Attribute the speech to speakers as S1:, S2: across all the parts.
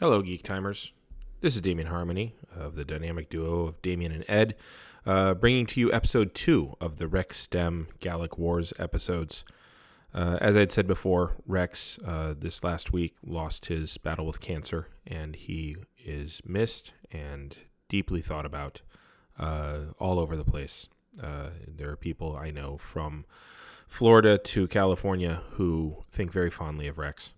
S1: Hello, Geek Timers. This is Damien Harmony of the dynamic duo of Damien and Ed, uh, bringing to you episode two of the Rex Stem Gallic Wars episodes. Uh, as I'd said before, Rex uh, this last week lost his battle with cancer, and he is missed and deeply thought about uh, all over the place. Uh, there are people I know from Florida to California who think very fondly of Rex.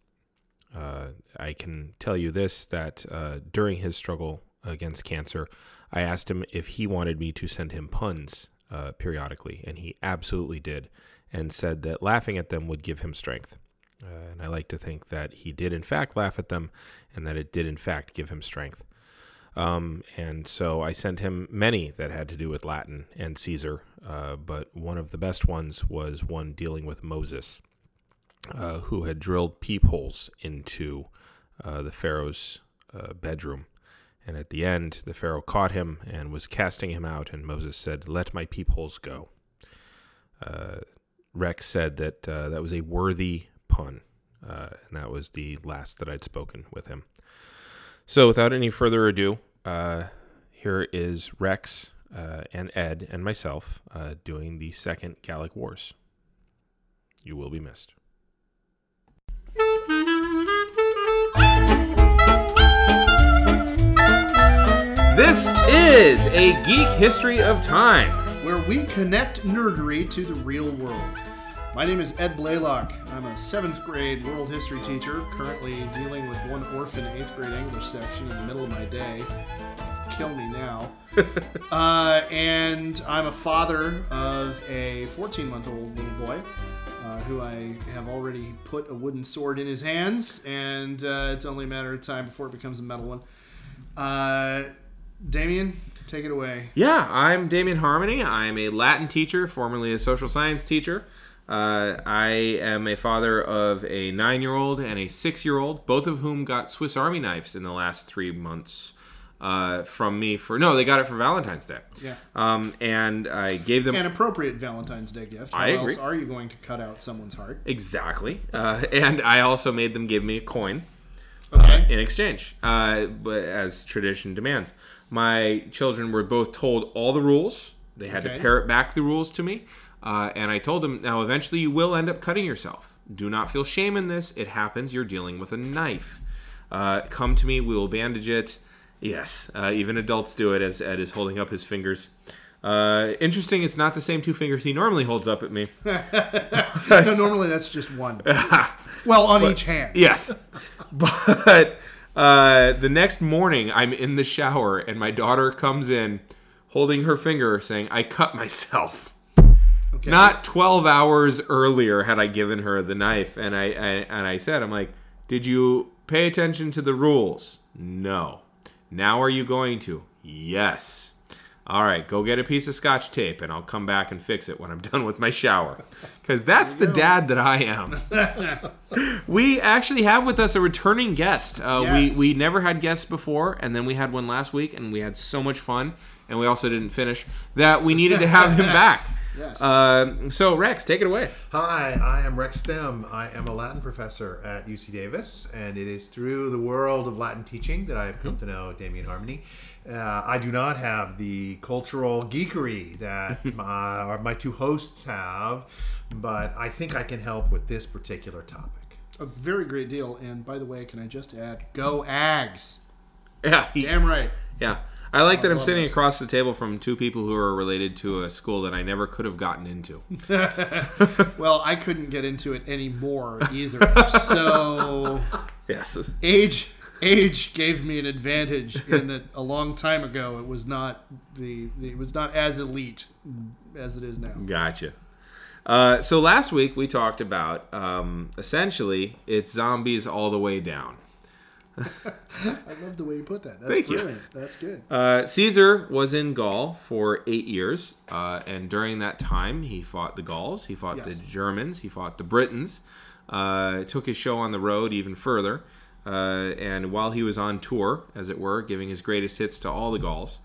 S1: Uh, I can tell you this that uh, during his struggle against cancer, I asked him if he wanted me to send him puns uh, periodically, and he absolutely did, and said that laughing at them would give him strength. Uh, and I like to think that he did, in fact, laugh at them, and that it did, in fact, give him strength. Um, and so I sent him many that had to do with Latin and Caesar, uh, but one of the best ones was one dealing with Moses uh, who had drilled peepholes into uh, the Pharaoh's uh, bedroom. And at the end, the Pharaoh caught him and was casting him out, and Moses said, Let my peepholes go. Uh, Rex said that uh, that was a worthy pun, and that was the last that I'd spoken with him. So, without any further ado, here is Rex and Ed and myself doing the second Gallic Wars. You will be missed. This is a geek history of time.
S2: where we connect nerdery to the real world. My name is Ed Blaylock. I'm a seventh grade world history teacher, currently dealing with one orphan eighth grade English section in the middle of my day. Kill me now. uh, and I'm a father of a 14 month old little boy. Uh, who I have already put a wooden sword in his hands, and uh, it's only a matter of time before it becomes a metal one. Uh, Damien, take it away.
S1: Yeah, I'm Damien Harmony. I'm a Latin teacher, formerly a social science teacher. Uh, I am a father of a nine year old and a six year old, both of whom got Swiss Army knives in the last three months uh, from me for no, they got it for Valentine's Day.
S2: Yeah.
S1: Um, and I gave them
S2: An appropriate Valentine's Day gift. How
S1: I agree.
S2: else are you going to cut out someone's heart?
S1: exactly, uh, and I also made them give me a coin.
S2: Okay.
S1: in exchange, uh, but as tradition demands. My children were both told all the rules. They had
S2: Okay.
S1: to parrot back the rules to me, uh, and I told them, now eventually you will end up cutting yourself. Do not feel shame in this. It happens. You're dealing with a knife. Uh, come to me. We will bandage it. Yes, uh, even adults do it. As Ed is holding up his fingers. Uh, interesting. It's not the same two fingers he normally holds up at me.
S2: no, normally that's just one. well, on each hand.
S1: Yes. But uh, the next morning, I'm in the shower, and my daughter comes in holding her finger saying, I cut myself.
S2: Okay.
S1: Not 12 hours earlier had I given her the knife. And I, I, and I said, I'm like, did you pay attention to the rules? No. Now are you going to? Yes. All right, go get a piece of scotch tape and I'll come back and fix it when I'm done with my shower. Because that's the dad that I am. we actually have with us a returning guest. Uh,
S2: Yes.
S1: We we never had guests before, and then we had one last week, and we had so much fun, and we also didn't finish that we needed to have him back.
S2: Yes.
S1: Uh, so Rex, take it away.
S3: Hi, I am Rex Stem. I am a Latin professor at UC Davis, and it is through the world of Latin teaching that I have come to know Damien Harmony. Uh, I do not have the cultural geekery that my, or my two hosts have, but I think I can help with this particular topic.
S2: a very great deal. And by the way, can I just add, go Ags.
S1: Yeah, he-
S2: Damn right.
S1: yeah. I like that I'm sitting
S2: this.
S1: across the table from two people who are related to a school that I never could have gotten into.
S2: Well, I couldn't get into it anymore either. so
S1: yes.
S2: age age gave me an advantage in that a long time ago it was not the, the it was not as elite as it is now.
S1: Gotcha. Uh, so last week we talked about um, essentially it's zombies all the way down.
S2: I love the way you put that. That's
S1: Thank you.
S2: That's good.
S1: Uh, Caesar was in Gaul for eight years, uh, and during that time, he fought the Gauls, he fought
S2: Yes.
S1: the Germans, he fought the Britons, uh, took his show on the road even further. Uh, and while he was on tour, as it were, giving his greatest hits to all the Gauls,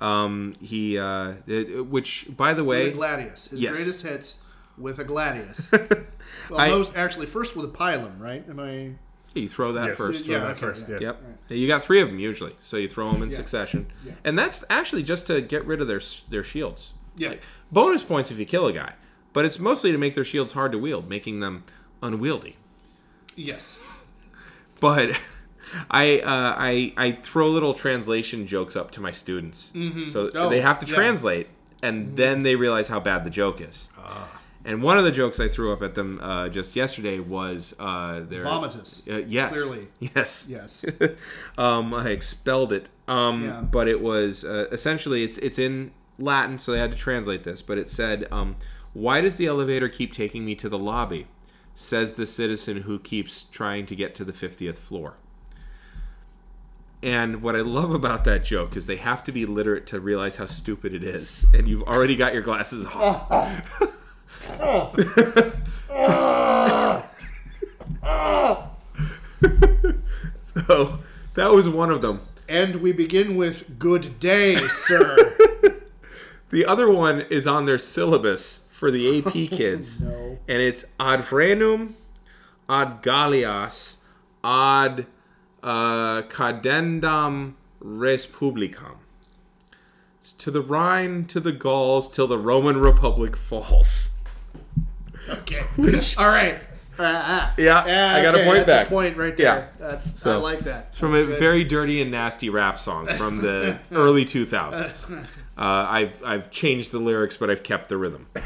S1: um, he, uh, it- which, by the way,
S2: gladius. His
S1: Yes.
S2: greatest hits with a gladius. well,
S1: I-
S2: most actually first with a pilum, right? Am I?
S1: You throw that
S3: Yes.
S1: first.
S2: yeah,
S3: that
S2: okay,
S3: first,
S2: yeah.
S3: yes.
S1: Yep.
S2: All right.
S1: You got three of them usually, so you throw them in
S2: Yeah.
S1: succession,
S2: Yeah.
S1: and that's actually just to get rid of their their shields.
S2: Yeah.
S1: Bonus points if you kill a guy, but it's mostly to make their shields hard to wield, making them unwieldy.
S2: Yes.
S1: But I uh, I I throw little translation jokes up to my students, mm-hmm. so
S2: Oh,
S1: they have to
S2: yeah.
S1: translate, and mm-hmm. then they realize how bad the joke is. Ah. And one of the jokes I threw up at them uh, just yesterday was uh, their
S2: Vomitus.
S1: Uh, yes,
S2: Clearly.
S1: yes,
S2: Yes.
S1: um, I expelled it. Um,
S2: Yeah.
S1: But it was uh, essentially it's it's in Latin, so they had to translate this. But it said, um, "Why does the elevator keep taking me to the lobby?" Says the citizen who keeps trying to get to the fiftieth floor. And what I love about that joke is they have to be literate to realize how stupid it is, and you've already got your glasses off. so that was one of them.
S2: and we begin with "Good day, sir."
S1: The other one is on their syllabus for the AP kids,
S2: no.
S1: and it's ad Rhenum, ad gallias, ad uh, cadendam res publicam. It's to the Rhine, to the Gauls, till the Roman Republic falls.
S2: Okay. All right. Ah, ah.
S1: Yeah, I got a point
S2: that's
S1: back.
S2: A point right there.
S1: Yeah.
S2: there. That's I like that.
S1: It's from
S2: That's
S1: a
S2: good.
S1: very dirty and nasty rap song from the early 2000s. Uh, I've I've changed the lyrics, but I've kept the rhythm.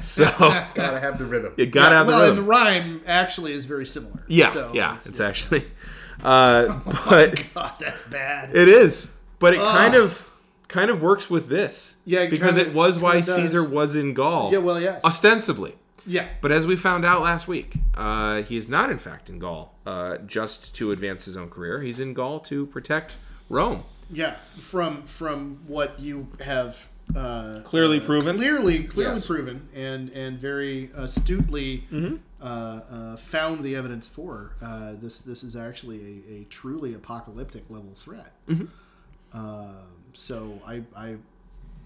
S1: So
S3: Gotta have the rhythm.
S1: you gotta have the
S2: well,
S1: rhythm.
S2: and the rhyme actually is very similar.
S1: Yeah,
S2: So
S1: yeah,
S2: it's-
S1: it's actually, uh, but
S2: God, that's bad.
S1: it is. But it
S2: Ugh.
S1: kind of kind of works with this,
S2: Yeah, it
S1: because
S2: kinda-
S1: it was why
S2: kinda.
S1: Caesar was in Gaul,
S2: yeah. Well, yes.
S1: ostensibly.
S2: Yeah.
S1: But as we found out last week, uh, he is not in fact in Gaul uh, just to advance his own career. He's in Gaul to protect Rome.
S2: Yeah. From from what you have uh,
S1: Clearly
S2: uh,
S1: proven?
S2: clearly clearly
S1: Yes.
S2: proven, and and very astutely
S1: Mm-hmm.
S2: uh, uh, found the evidence for this. This is actually a, a truly apocalyptic level threat.
S1: Mm-hmm.
S2: Um so I I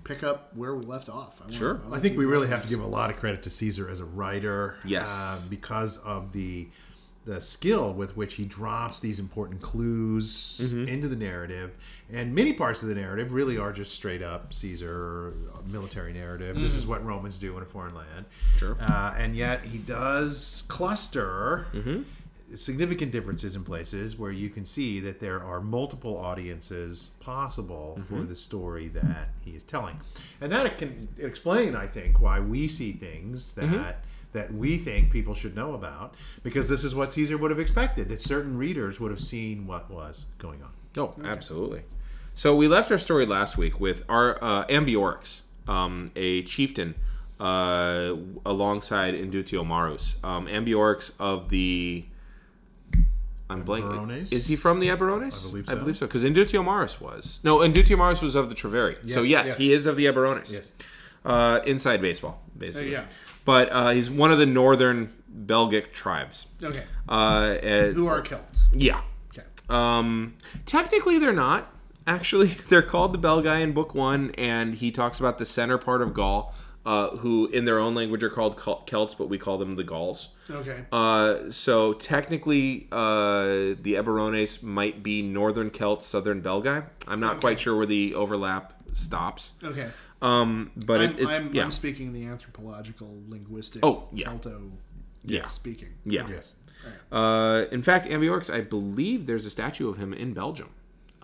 S2: pick up where we left off. I wanna-
S1: Sure.
S2: wanna
S3: I think we really have to give a lot of credit to Caesar as a writer.
S1: Yes.
S3: uh, because of the the skill with which he drops these important clues
S1: Mm-hmm.
S3: into the narrative, and many parts of the narrative really are just straight up Caesar uh, military narrative. This is what Romans do in a foreign land.
S1: Sure.
S3: uh, and yet he does cluster.
S1: Mm-hmm.
S3: Significant differences in places where you can see that there are multiple audiences possible
S1: Mm-hmm.
S3: for the story that he is telling, and that can explain, I think, why we see things that
S1: Mm-hmm.
S3: that we think people should know about, because this is what Caesar would have expected. That certain readers would have seen what was going on.
S1: Oh, absolutely. So we left our story last week with our uh, Ambiorix, um, a chieftain uh, alongside Indutiomarus. Um, Ambiorix of the. I'm blanking. Is he from the Eburones?
S3: I believe
S1: I
S3: so.
S1: believe so. Because Indutiomarus was. No, Indutiomarus was of the Treveri. so
S3: Yes,
S1: yes,
S3: yes.
S1: he is of the Eburones.
S3: Yes.
S1: Uh, inside baseball, basically.
S2: yeah.
S1: But uh, he's one of the northern Belgic tribes.
S2: Okay.
S1: Uh, and-
S2: Who are Celts?
S1: Yeah.
S2: Okay.
S1: Um, technically, they're not. Actually, they're called the Belgae in Book One, and he talks about the center part of Gaul, uh, who in their own language are called Celts, but we call them the Gauls.
S2: Okay.
S1: Uh, so technically, uh, the Eburones might be northern Celts, southern Belgae. I'm not quite sure where the overlap stops.
S2: Okay.
S1: Um, but
S2: I'm,
S1: it, it's
S2: I'm,
S1: yeah,
S2: I'm speaking the anthropological, linguistic,
S1: Oh, yeah.
S2: Celto
S1: yeah,
S2: speaking.
S1: yeah.
S3: Yes.
S1: Uh, in fact, Ambiorix, I believe there's a statue of him in Belgium.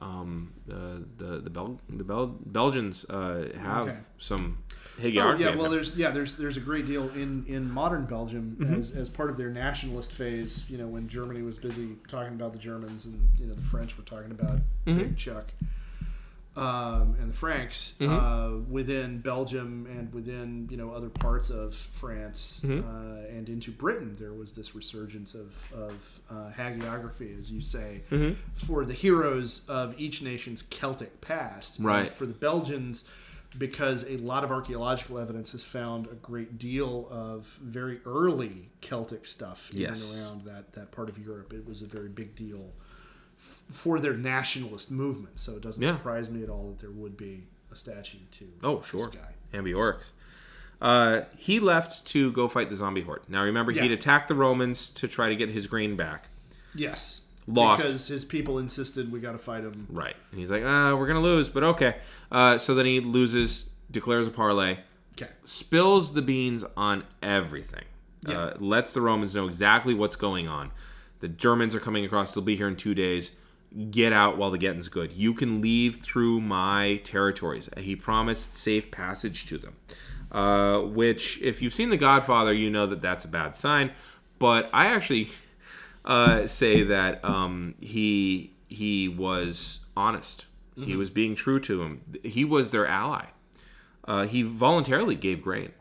S1: Um, uh, the the Bel- the Bel- Belgians uh, have
S2: Okay.
S1: some
S2: Oh, yeah, well, there's yeah, there's there's a great deal in in modern Belgium
S1: Mm-hmm.
S2: as, as part of their nationalist phase. You know, when Germany was busy talking about the Germans, and you know the French were talking about
S1: Mm-hmm.
S2: Big Chuck um, and the Franks
S1: Mm-hmm.
S2: uh, within Belgium and within you know other parts of France
S1: Mm-hmm.
S2: uh, and into Britain. There was this resurgence of of uh, hagiography, as you say,
S1: Mm-hmm.
S2: for the heroes of each nation's Celtic past.
S1: Right.
S2: for the Belgians because a lot of archaeological evidence has found a great deal of very early Celtic stuff
S1: Yes.
S2: around that, that part of Europe. It was a very big deal for their nationalist movement. So it doesn't
S1: Yeah.
S2: surprise me at all that there would be a statue to
S1: oh
S2: this
S1: sure,
S2: guy.
S1: Ambiorix. Uh, he left to go fight the zombie horde. Now remember,
S2: Yeah.
S1: he'd attacked the Romans to try to get his grain back.
S2: Yes.
S1: lost.
S2: because his people insisted we got to fight him.
S1: Right. And he's like, ah, we're gonna lose, but okay. Uh, so then he loses, declares a parlay,
S2: Okay.
S1: spills the beans on everything.
S2: Yeah.
S1: Uh, lets the Romans know exactly what's going on. The Germans are coming across. They'll be here in two days. Get out while the getting's good. You can leave through my territories. He promised safe passage to them. Uh, which, if you've seen The Godfather, you know that that's a bad sign. But I actually uh, say that um, he he was honest. He was being true to him. He was their ally. Uh, he voluntarily gave grain.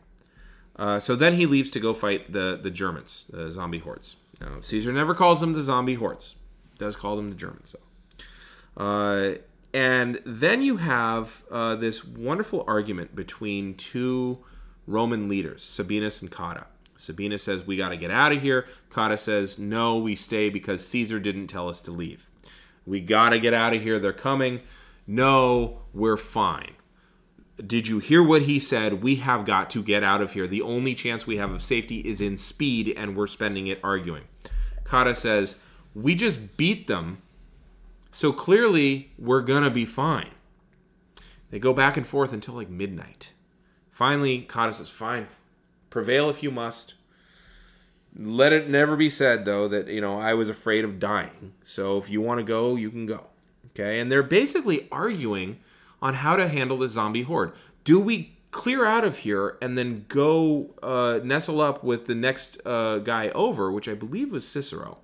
S1: Uh, so then he leaves to go fight the the Germans, the zombie hordes. Now, Caesar never calls them the zombie hordes; does call them the Germans, though. Uh, and then you have uh, this wonderful argument between two Roman leaders, Sabinus and Cotta. Sabinus says we got to get out of here. Cotta says no, we stay because Caesar didn't tell us to leave. We got to get out of here. They're coming. No, we're fine. Did you hear what he said? We have got to get out of here. The only chance we have of safety is in speed, and we're spending it arguing. Cotta says, We just beat them, so clearly we're gonna be fine. They go back and forth until like midnight. Finally, Cotta says, Fine, prevail if you must. Let it never be said, though, that, you know, I was afraid of dying. So if you want to go, you can go. Okay? And they're basically arguing on how to handle the zombie horde. Do we clear out of here and then go uh, nestle up with the next uh, guy over, which I believe was Cicero,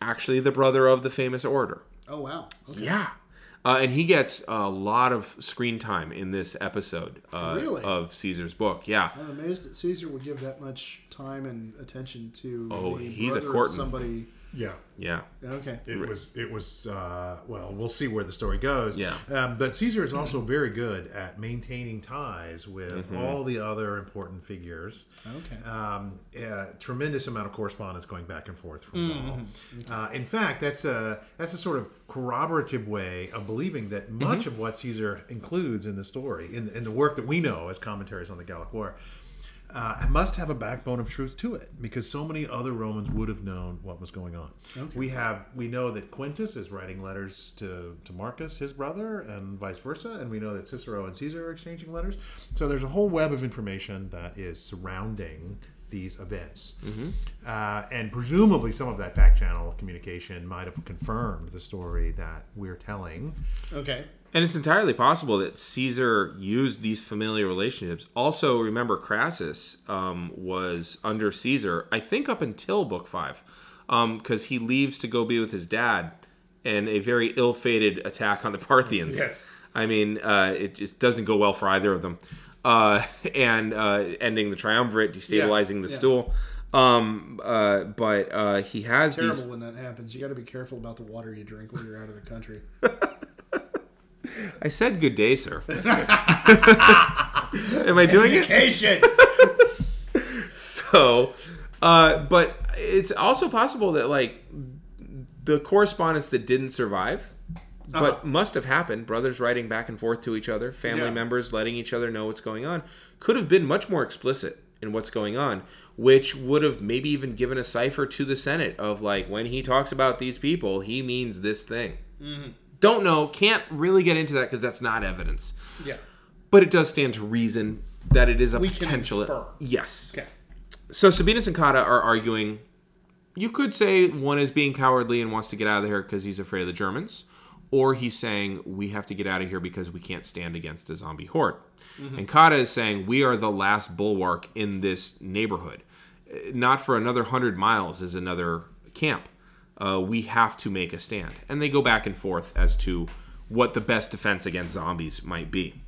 S1: actually the brother of the famous order?
S2: Oh wow. Okay.
S1: Yeah. Uh, and he gets a lot of screen time in this episode uh,
S2: Really?
S1: of Caesar's book. Yeah.
S2: I'm amazed that Caesar would give that much time and attention to
S1: Oh,
S2: the
S1: he's a courtin'.
S2: somebody.
S3: Yeah.
S1: Yeah.
S2: Okay.
S3: It was. It was. Uh, well, we'll see where the story goes.
S1: Yeah.
S3: Um, but Caesar is also very good at maintaining ties with
S1: Mm-hmm.
S3: all the other important figures.
S2: Okay.
S3: Um, a tremendous amount of correspondence going back and forth from
S1: Mm-hmm.
S3: Gaul. Uh, in fact, that's a that's a sort of corroborative way of believing that much
S1: Mm-hmm.
S3: of what Caesar includes in the story, in, in the work that we know as commentaries on the Gallic War, uh, must have a backbone of truth to it because so many other Romans would have known what was going on. We have we know that Quintus is writing letters to, to Marcus, his brother, and vice versa, and we know that Cicero and Caesar are exchanging letters. So there's a whole web of information that is surrounding these events, uh, and presumably some of that back channel communication might have confirmed the story that we're telling.
S2: Okay.
S1: And it's entirely possible that Caesar used these familiar relationships. Also, remember Crassus um, was under Caesar, I think, up until Book Five, because he leaves to go be with his dad and a very ill-fated attack on the Parthians.
S3: Yes.
S1: I mean, uh, it just doesn't go well for either of them, uh, and uh, ending the triumvirate, destabilizing the
S2: yeah.
S1: stool. Um, uh, but uh, he has
S2: Terrible
S1: these.
S2: when that happens. You got to be careful about the water you drink when you're out of the country.
S1: I said good day, sir. Am I doing it? So, uh, but it's also possible that like the correspondence that didn't survive, but
S2: Uh-huh.
S1: must have happened, brothers writing back and forth to each other, family
S2: Yeah.
S1: members letting each other know what's going on, could have been much more explicit in what's going on, which would have maybe even given a cipher to the Senate of like when he talks about these people, he means this thing.
S2: Mm-hmm.
S1: Don't know, can't really get into that because that's not evidence.
S2: yeah.
S1: But it does stand to reason that it is a
S2: We
S1: potential. Yes.
S2: Okay.
S1: So Sabinus and Cotta are arguing. You could say one is being cowardly and wants to get out of here because he's afraid of the Germans, or he's saying we have to get out of here because we can't stand against a zombie horde. And Cotta is saying we are the last bulwark in this neighborhood. Not for another hundred miles is another camp. Uh, we have to make a stand, and they go back and forth as to what the best defense against zombies might be.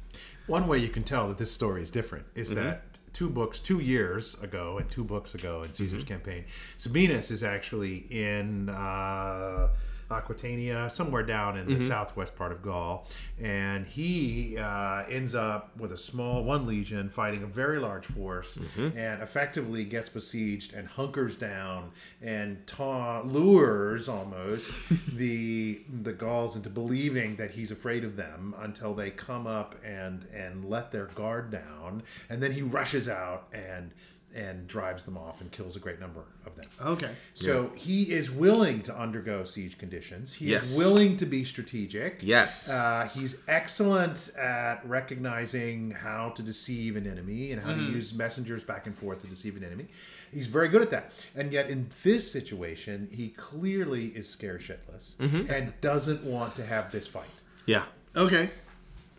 S3: One way you can tell that this story is different is that two books, two years ago, and two books ago in Caesar's campaign, Sabinus is actually in uh, Aquitania, somewhere down in the southwest part of Gaul, and he uh, ends up with a small one legion fighting a very large force, and effectively gets besieged and hunkers down and ta- lures almost the the Gauls into believing that he's afraid of them until they come up and and let their guard down, and then he rushes out and and drives them off and kills a great number of them.
S2: Okay.
S3: So he is willing to undergo siege conditions. He
S1: Yes.
S3: is willing to be strategic.
S1: Yes.
S3: Uh, he's excellent at recognizing how to deceive an enemy and how to use messengers back and forth to deceive an enemy. He's very good at that. And yet, in this situation, he clearly is scared shitless and doesn't want to have this fight.
S1: yeah.
S2: Okay.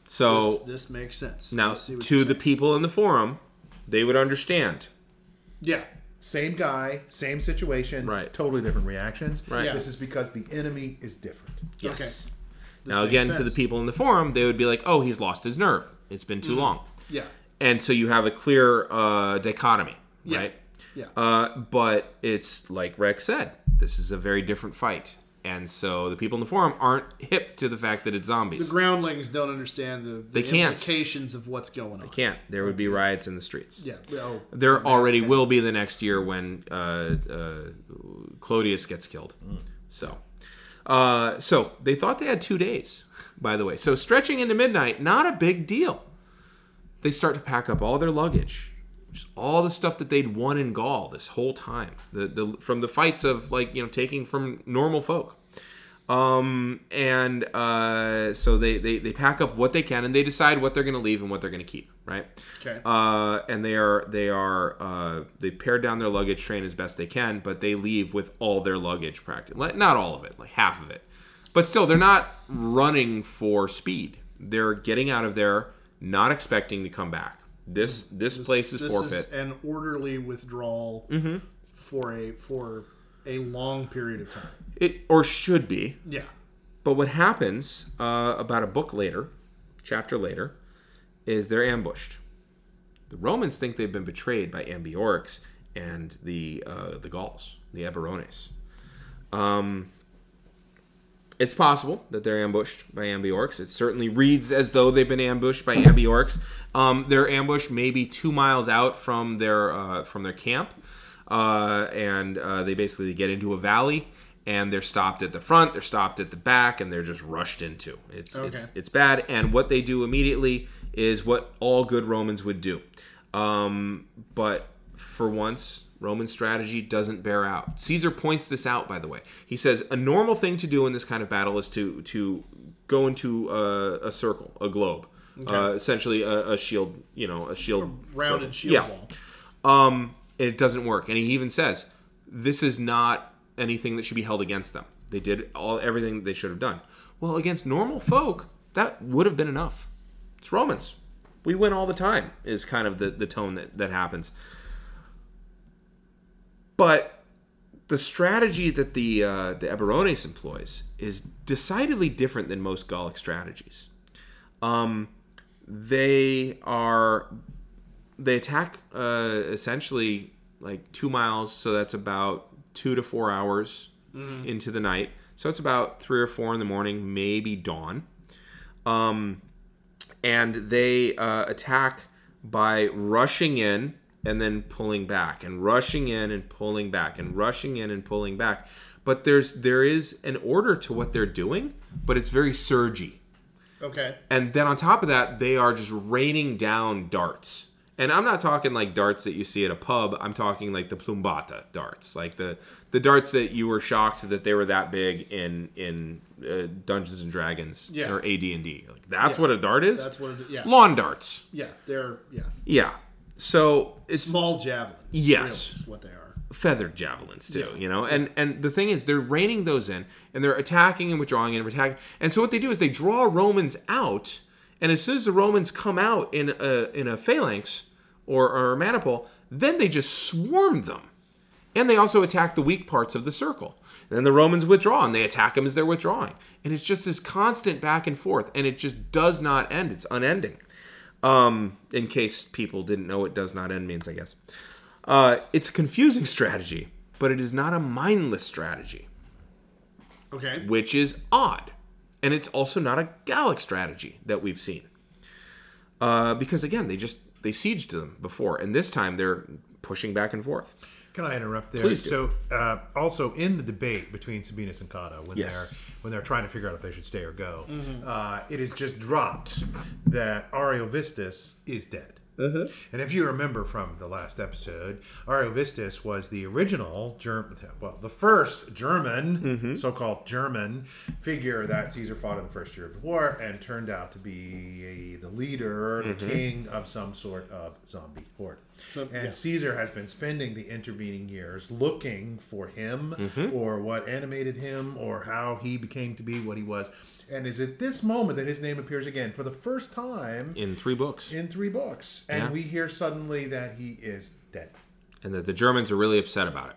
S1: So
S2: This, this makes sense.
S1: now
S2: see
S1: to the people in the forum, they would understand.
S2: Yeah.
S3: Same guy, same situation,
S1: Right.
S3: totally different reactions.
S1: Right.
S2: Yeah.
S3: This is because the enemy is different.
S1: Yes.
S2: Okay. This
S1: now
S2: makes
S1: again, to the people in the forum, they would be like, "Oh, he's lost his nerve. It's been too long."
S2: Yeah.
S1: and so you have a clear uh, dichotomy,
S2: Yeah.
S1: right?
S2: Yeah.
S1: Uh, but it's like Rex said, this is a very different fight, and so the people in the forum aren't hip to the fact that it's zombies.
S2: the groundlings don't understand the, the
S1: They can't.
S2: implications of what's going on.
S1: They can't there would be riots in the streets?
S2: Yeah. Oh,
S1: There already will be the next year when uh, uh, Clodius gets killed. So, uh, so they thought they had two days. By the way, so stretching into midnight, not a big deal. They start to pack up all their luggage, just all the stuff that they'd won in Gaul this whole time, the, the from the fights of like you know taking from normal folk. Um, and uh, so they, they they pack up what they can, and they decide what they're going to leave and what they're going to keep. Right.
S2: Okay.
S1: Uh, and they are they are uh, they pared down their luggage train as best they can, but they leave with all their luggage practically, not all of it, like half of it. But still, they're not running for speed. They're getting out of there, not expecting to come back. This this, place is
S2: this
S1: forfeit.
S2: is an orderly withdrawal
S1: Mm-hmm.
S2: for a for a long period of time.
S1: it or should be.
S2: Yeah.
S1: But what happens uh, about a book later, chapter later, is they're ambushed. The Romans think they've been betrayed by Ambiorix and the uh, the Gauls, the Eburones. Um, it's possible that they're ambushed by Ambiorix. It certainly reads as though they've been ambushed by Ambiorix. Um, they're ambushed maybe two miles out from their uh, from their camp, uh, and uh, they basically get into a valley. And they're stopped at the front, they're stopped at the back, and they're just rushed into. It's it's it's bad. And what they do immediately is what all good Romans would do. Um, but for once, Roman strategy doesn't bear out. Caesar points this out, by the way. He says a normal thing to do in this kind of battle is to to go into a, a circle, a globe, uh, essentially a, a shield, you know, a shield,
S2: Rounded
S1: circle.
S2: shield
S1: Yeah.
S2: wall.
S1: Um, and it doesn't work. And he even says this is not anything that should be held against them. They did all everything they should have done. Well, against normal folk, that would have been enough. It's Romans. We win all the time. Is kind of the the tone that that happens. But the strategy that the uh, the Eburones employs is decidedly different than most Gallic strategies. Um, they are they attack uh, essentially like two miles, so that's about two to four hours into the night. So it's about three or four in the morning, maybe dawn. Um, and they uh, attack by rushing in and then pulling back, and rushing in and pulling back, and rushing in and pulling back. But there's there is an order to what they're doing, but it's very surgy.
S2: Okay.
S1: And then on top of that, they are just raining down darts. And I'm not talking like darts that you see at a pub. I'm talking like the plumbata darts, like the the darts that you were shocked that they were that big in in uh, Dungeons and Dragons
S2: Yeah.
S1: or AD&D. Like that's
S2: Yeah.
S1: what a dart is.
S2: That's what. It, yeah.
S1: lawn darts.
S2: Yeah. They're yeah.
S1: Yeah. So it's
S2: Small javelins.
S1: Yes.
S2: really, is what they are.
S1: feathered javelins too,
S2: Yeah.
S1: you know. And and the thing is, they're raining those in, and they're attacking and withdrawing and attacking. And so what they do is they draw Romans out, and as soon as the Romans come out in a in a phalanx or, or a maniple, then they just swarm them, and they also attack the weak parts of the circle. And then the Romans withdraw, and they attack them as they're withdrawing, and it's just this constant back and forth, and it just does not end. It's unending. Um, in case people didn't know what does not end means, I guess. Uh, it's a confusing strategy, but it is not a mindless strategy,
S2: Okay.
S1: which is odd. And it's also not a Gallic strategy that we've seen. Uh, because again, they just they sieged them before, and this time they're pushing back and forth.
S3: Can I interrupt there?
S1: Please do.
S3: So, uh, also in the debate between Sabinus and Cotta, when
S1: Yes.
S3: they're when they're trying to figure out if they should stay or go, uh, it is just dropped that Ariovistus is dead. Mm-hmm. And if you remember from the last episode, Ariovistus was the original German, well, the first German, mm-hmm. so-called German figure that Caesar fought in the first year of the war, and turned out to be a, the leader, the mm-hmm. king of some sort of zombie horde.
S2: So-
S3: and
S2: yeah.
S3: Caesar has been spending the intervening years looking for him, or what animated him, or how he became to be what he was. And is at this moment that his name appears again for the first time
S1: In three books.
S3: in three books, and
S1: Yeah.
S3: we hear suddenly that he is dead.
S1: and that the Germans are really upset about it.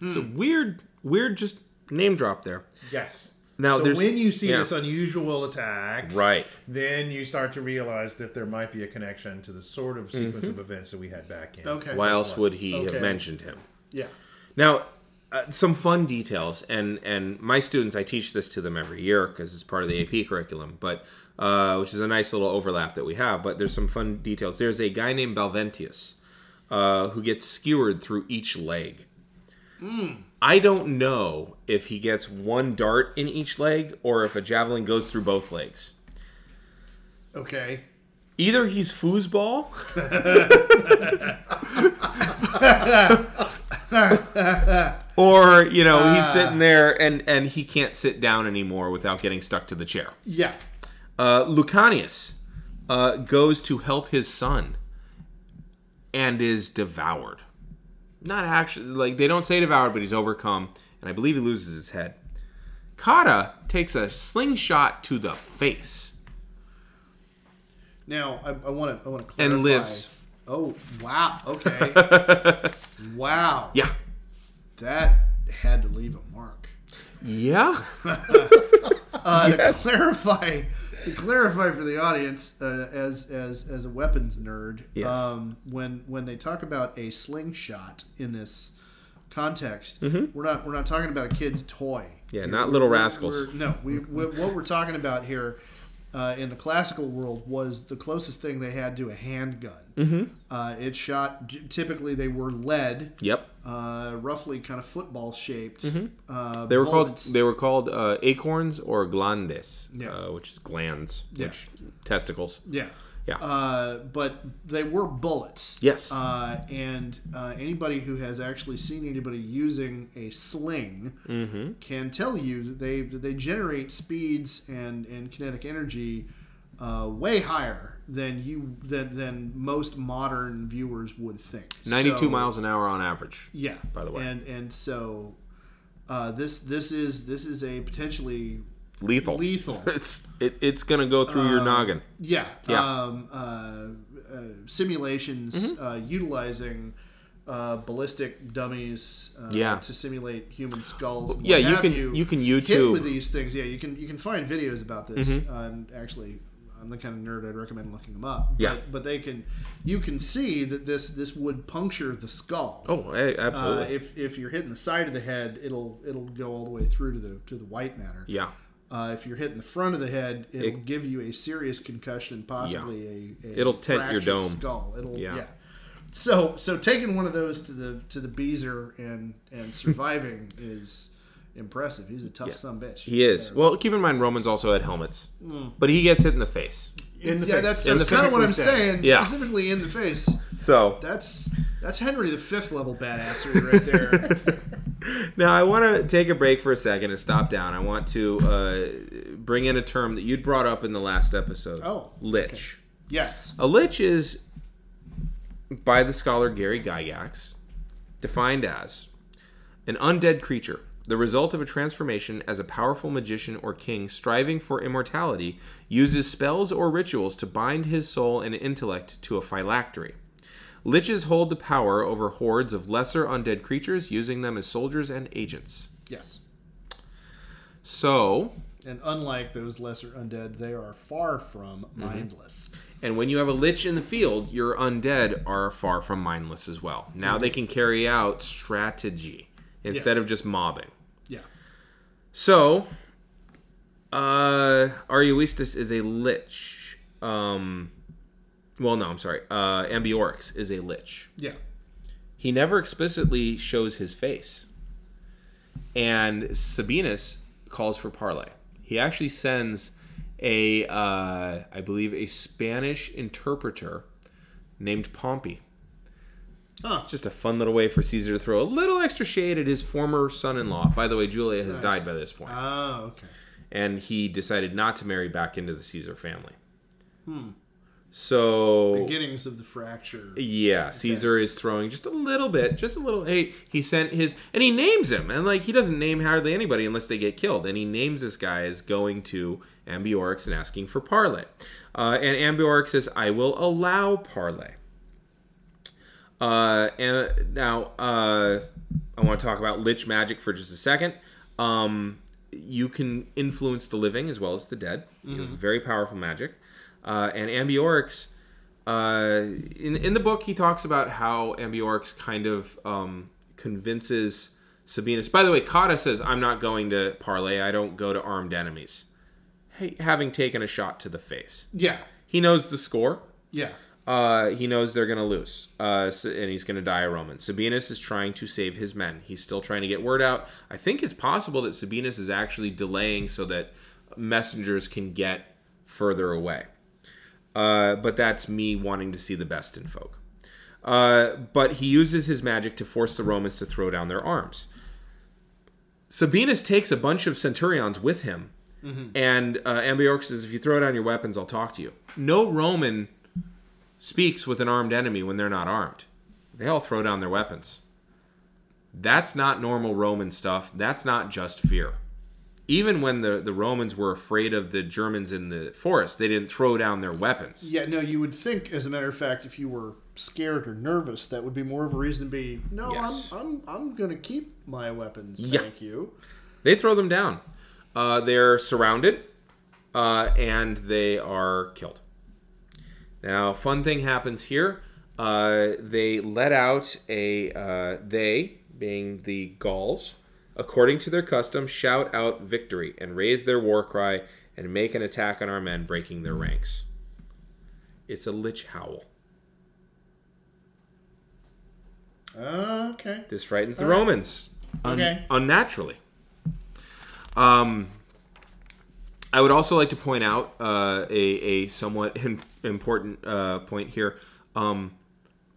S3: Hmm.
S1: So weird, weird, just name drop there.
S3: Yes.
S1: Now,
S3: so when you see
S1: yeah.
S3: this unusual attack,
S1: Right.
S3: then you start to realize that there might be a connection to the sort of sequence of events that we had back in.
S2: Okay.
S1: Why else would he
S2: Okay.
S1: have mentioned him?
S2: Yeah.
S1: Now, uh, some fun details, and and my students, I teach this to them every year because it's part of the AP curriculum, but uh, which is a nice little overlap that we have. But there's some fun details. There's a guy named Balventius uh, who gets skewered through each leg. I don't know if he gets one dart in each leg or if a javelin goes through both legs.
S2: Okay.
S1: Either he's foosball, or you know he's sitting there and and he can't sit down anymore without getting stuck to the chair.
S2: Yeah.
S1: Uh, Lucanius uh, goes to help his son and is devoured. Not actually like they don't say devoured, but he's overcome, and I believe he loses his head. Cotta takes a slingshot to the face
S2: Now I want to I want to clarify.
S1: and lives.
S2: Oh wow. Okay. wow.
S1: Yeah,
S2: That had to leave a mark.
S1: yeah.
S2: Uh, To clarify, to clarify for the audience, uh, as as as a weapons nerd,
S1: Yes.
S2: um, when when they talk about a slingshot in this context, we're not we're not talking about a kid's toy.
S1: Mm-hmm. Yeah,
S2: Here,
S1: not Little
S2: we're-
S1: Rascals.
S2: we're- no, we, we what we're talking about here. Uh, in the classical world, was the closest thing they had to a handgun. Mm-hmm. Uh, it shot. Typically, they were lead,
S1: Yep.
S2: uh, roughly kind of football shaped. Uh,
S1: Mm-hmm. They were
S2: bullets.
S1: called they were called uh, acorns or glandes,
S2: Yeah.
S1: uh, which is glands,
S2: Yeah.
S1: which testicles.
S2: Yeah.
S1: Yeah.
S2: Uh, but they were bullets.
S1: Yes.
S2: Uh, and uh, anybody who has actually seen anybody using a sling
S1: Mm-hmm.
S2: can tell you that they they generate speeds and, and kinetic energy uh, way higher than you than, than most modern viewers would think.
S1: Ninety-two
S2: So-
S1: miles an hour on average.
S2: Yeah.
S1: by the way.
S2: And and so uh, this this is this is a potentially
S1: Lethal.
S2: lethal
S1: It's it, it's gonna go through your noggin.
S2: Yeah.
S1: Yeah.
S2: Um, uh, uh, simulations
S1: Mm-hmm.
S2: uh, utilizing uh, ballistic dummies uh,
S1: Yeah.
S2: to simulate human skulls.
S1: Yeah, you can-
S2: you,
S1: you can YouTube-
S2: with these things. Yeah, you can you can find videos about this.
S1: Mm-hmm.
S2: Uh, and actually, I'm the kind of nerd I'd recommend looking them up.
S1: Yeah.
S2: But, but they can you can see that this this would puncture the skull.
S1: Oh, hey,
S2: Uh,
S1: absolutely.
S2: if, if you're hitting the side of the head, it'll it'll go all the way through to the to the white matter.
S1: yeah.
S2: Uh, if you're hitting the front of the head, it'll
S1: It-
S2: give you a serious concussion, possibly a, a
S1: It'll tent your dome.
S2: skull. It'll
S1: Yeah.
S2: yeah. So so taking one of those to the to the Beezer and and surviving is impressive. He's a tough son of a bitch.
S1: He is. Well, keep in mind Romans also had helmets, but he gets hit in the face.
S3: In the
S2: yeah,
S3: face.
S2: that's,
S1: In
S2: that's kind of what I'm saying.
S1: Yeah.
S2: Specifically in the face.
S1: So
S2: That's that's Henry the Fifth level badassery right there.
S1: now I want to take a break for a second and stop down. I want to uh, bring in a term that you'd brought up in the last episode.
S2: Oh,
S1: lich.
S2: yes.
S1: A lich is, by the scholar Gary Gygax, defined as an undead creature, the result of a transformation as a powerful magician or king striving for immortality, uses spells or rituals to bind his soul and intellect to a phylactery. Liches hold the power over hordes of lesser undead creatures, using them as soldiers and agents.
S2: Yes.
S1: So,
S2: And unlike those lesser undead, they are far from
S1: Mm-hmm.
S2: mindless.
S1: And when you have a lich in the field, your undead are far from mindless as well. Now they can carry out strategy instead of just mobbing.
S2: Yeah.
S1: So, uh, Ariovistus is a lich. Um, well, no, I'm sorry. Uh, Ambiorix is a lich.
S2: Yeah.
S1: He never explicitly shows his face. And Sabinus calls for parley. He actually sends a, uh, I believe, a Spanish interpreter named Pompey.
S2: Huh.
S1: Just a fun little way for Caesar to throw a little extra shade at his former son-in-law. By the way, Julia has died by this point,
S2: Oh, okay.
S1: and he decided not to marry back into the Caesar family. So
S2: Beginnings of the fracture.
S1: yeah, Caesar is throwing just a little bit, just a little. Hey, he sent his, and he names him, and like he doesn't name hardly anybody unless they get killed, and he names this guy as going to Ambiorix and asking for parley, uh, and Ambiorix says, "I will allow parley." Uh, and now uh, I want to talk about lich magic for just a second. Um, you can influence the living as well as the dead. You have very powerful magic. Uh, and Ambiorix, uh, in in the book, he talks about how Ambiorix kind of um, convinces Sabinus. By the way, Cotta says, "I'm not going to parlay. I don't go to armed enemies." Hey, having taken a shot to the face,
S2: Yeah.
S1: he knows the score.
S2: Yeah.
S1: Uh, he knows they're going to lose, uh, so- and he's going to die a Roman. Sabinus is trying to save his men. He's still trying to get word out. I think it's possible that Sabinus is actually delaying so that messengers can get further away. Uh, but that's me wanting to see the best in folk. Uh, but he uses his magic to force the Romans to throw down their arms. Sabinus takes a bunch of centurions with him, and uh, Ambiorix says, "If you throw down your weapons, I'll talk to you." No Roman speaks with an armed enemy when they're not armed. They all throw down their weapons. That's not normal Roman stuff. That's not just fear. Even when the, the Romans were afraid of the Germans in the forest, they didn't throw down their weapons.
S2: Yeah, no, you would think, as a matter of fact, if you were scared or nervous, that would be more of a reason to be, no,
S1: Yes.
S2: I'm, I'm, I'm going to keep my weapons,
S1: Yeah.
S2: thank you.
S1: They throw them down. Uh, they're surrounded uh, and they are killed. Now, fun thing happens here. Uh, they let out a uh, they, being the Gauls, according to their custom, shout out victory and raise their war cry and make an attack on our men, breaking their ranks. It's a lich howl.
S2: Uh, okay.
S1: This frightens the
S2: All right.
S1: Romans un-
S2: Okay.
S1: unnaturally. Um, I would also like to point out uh, a, a somewhat important uh, point here. Um,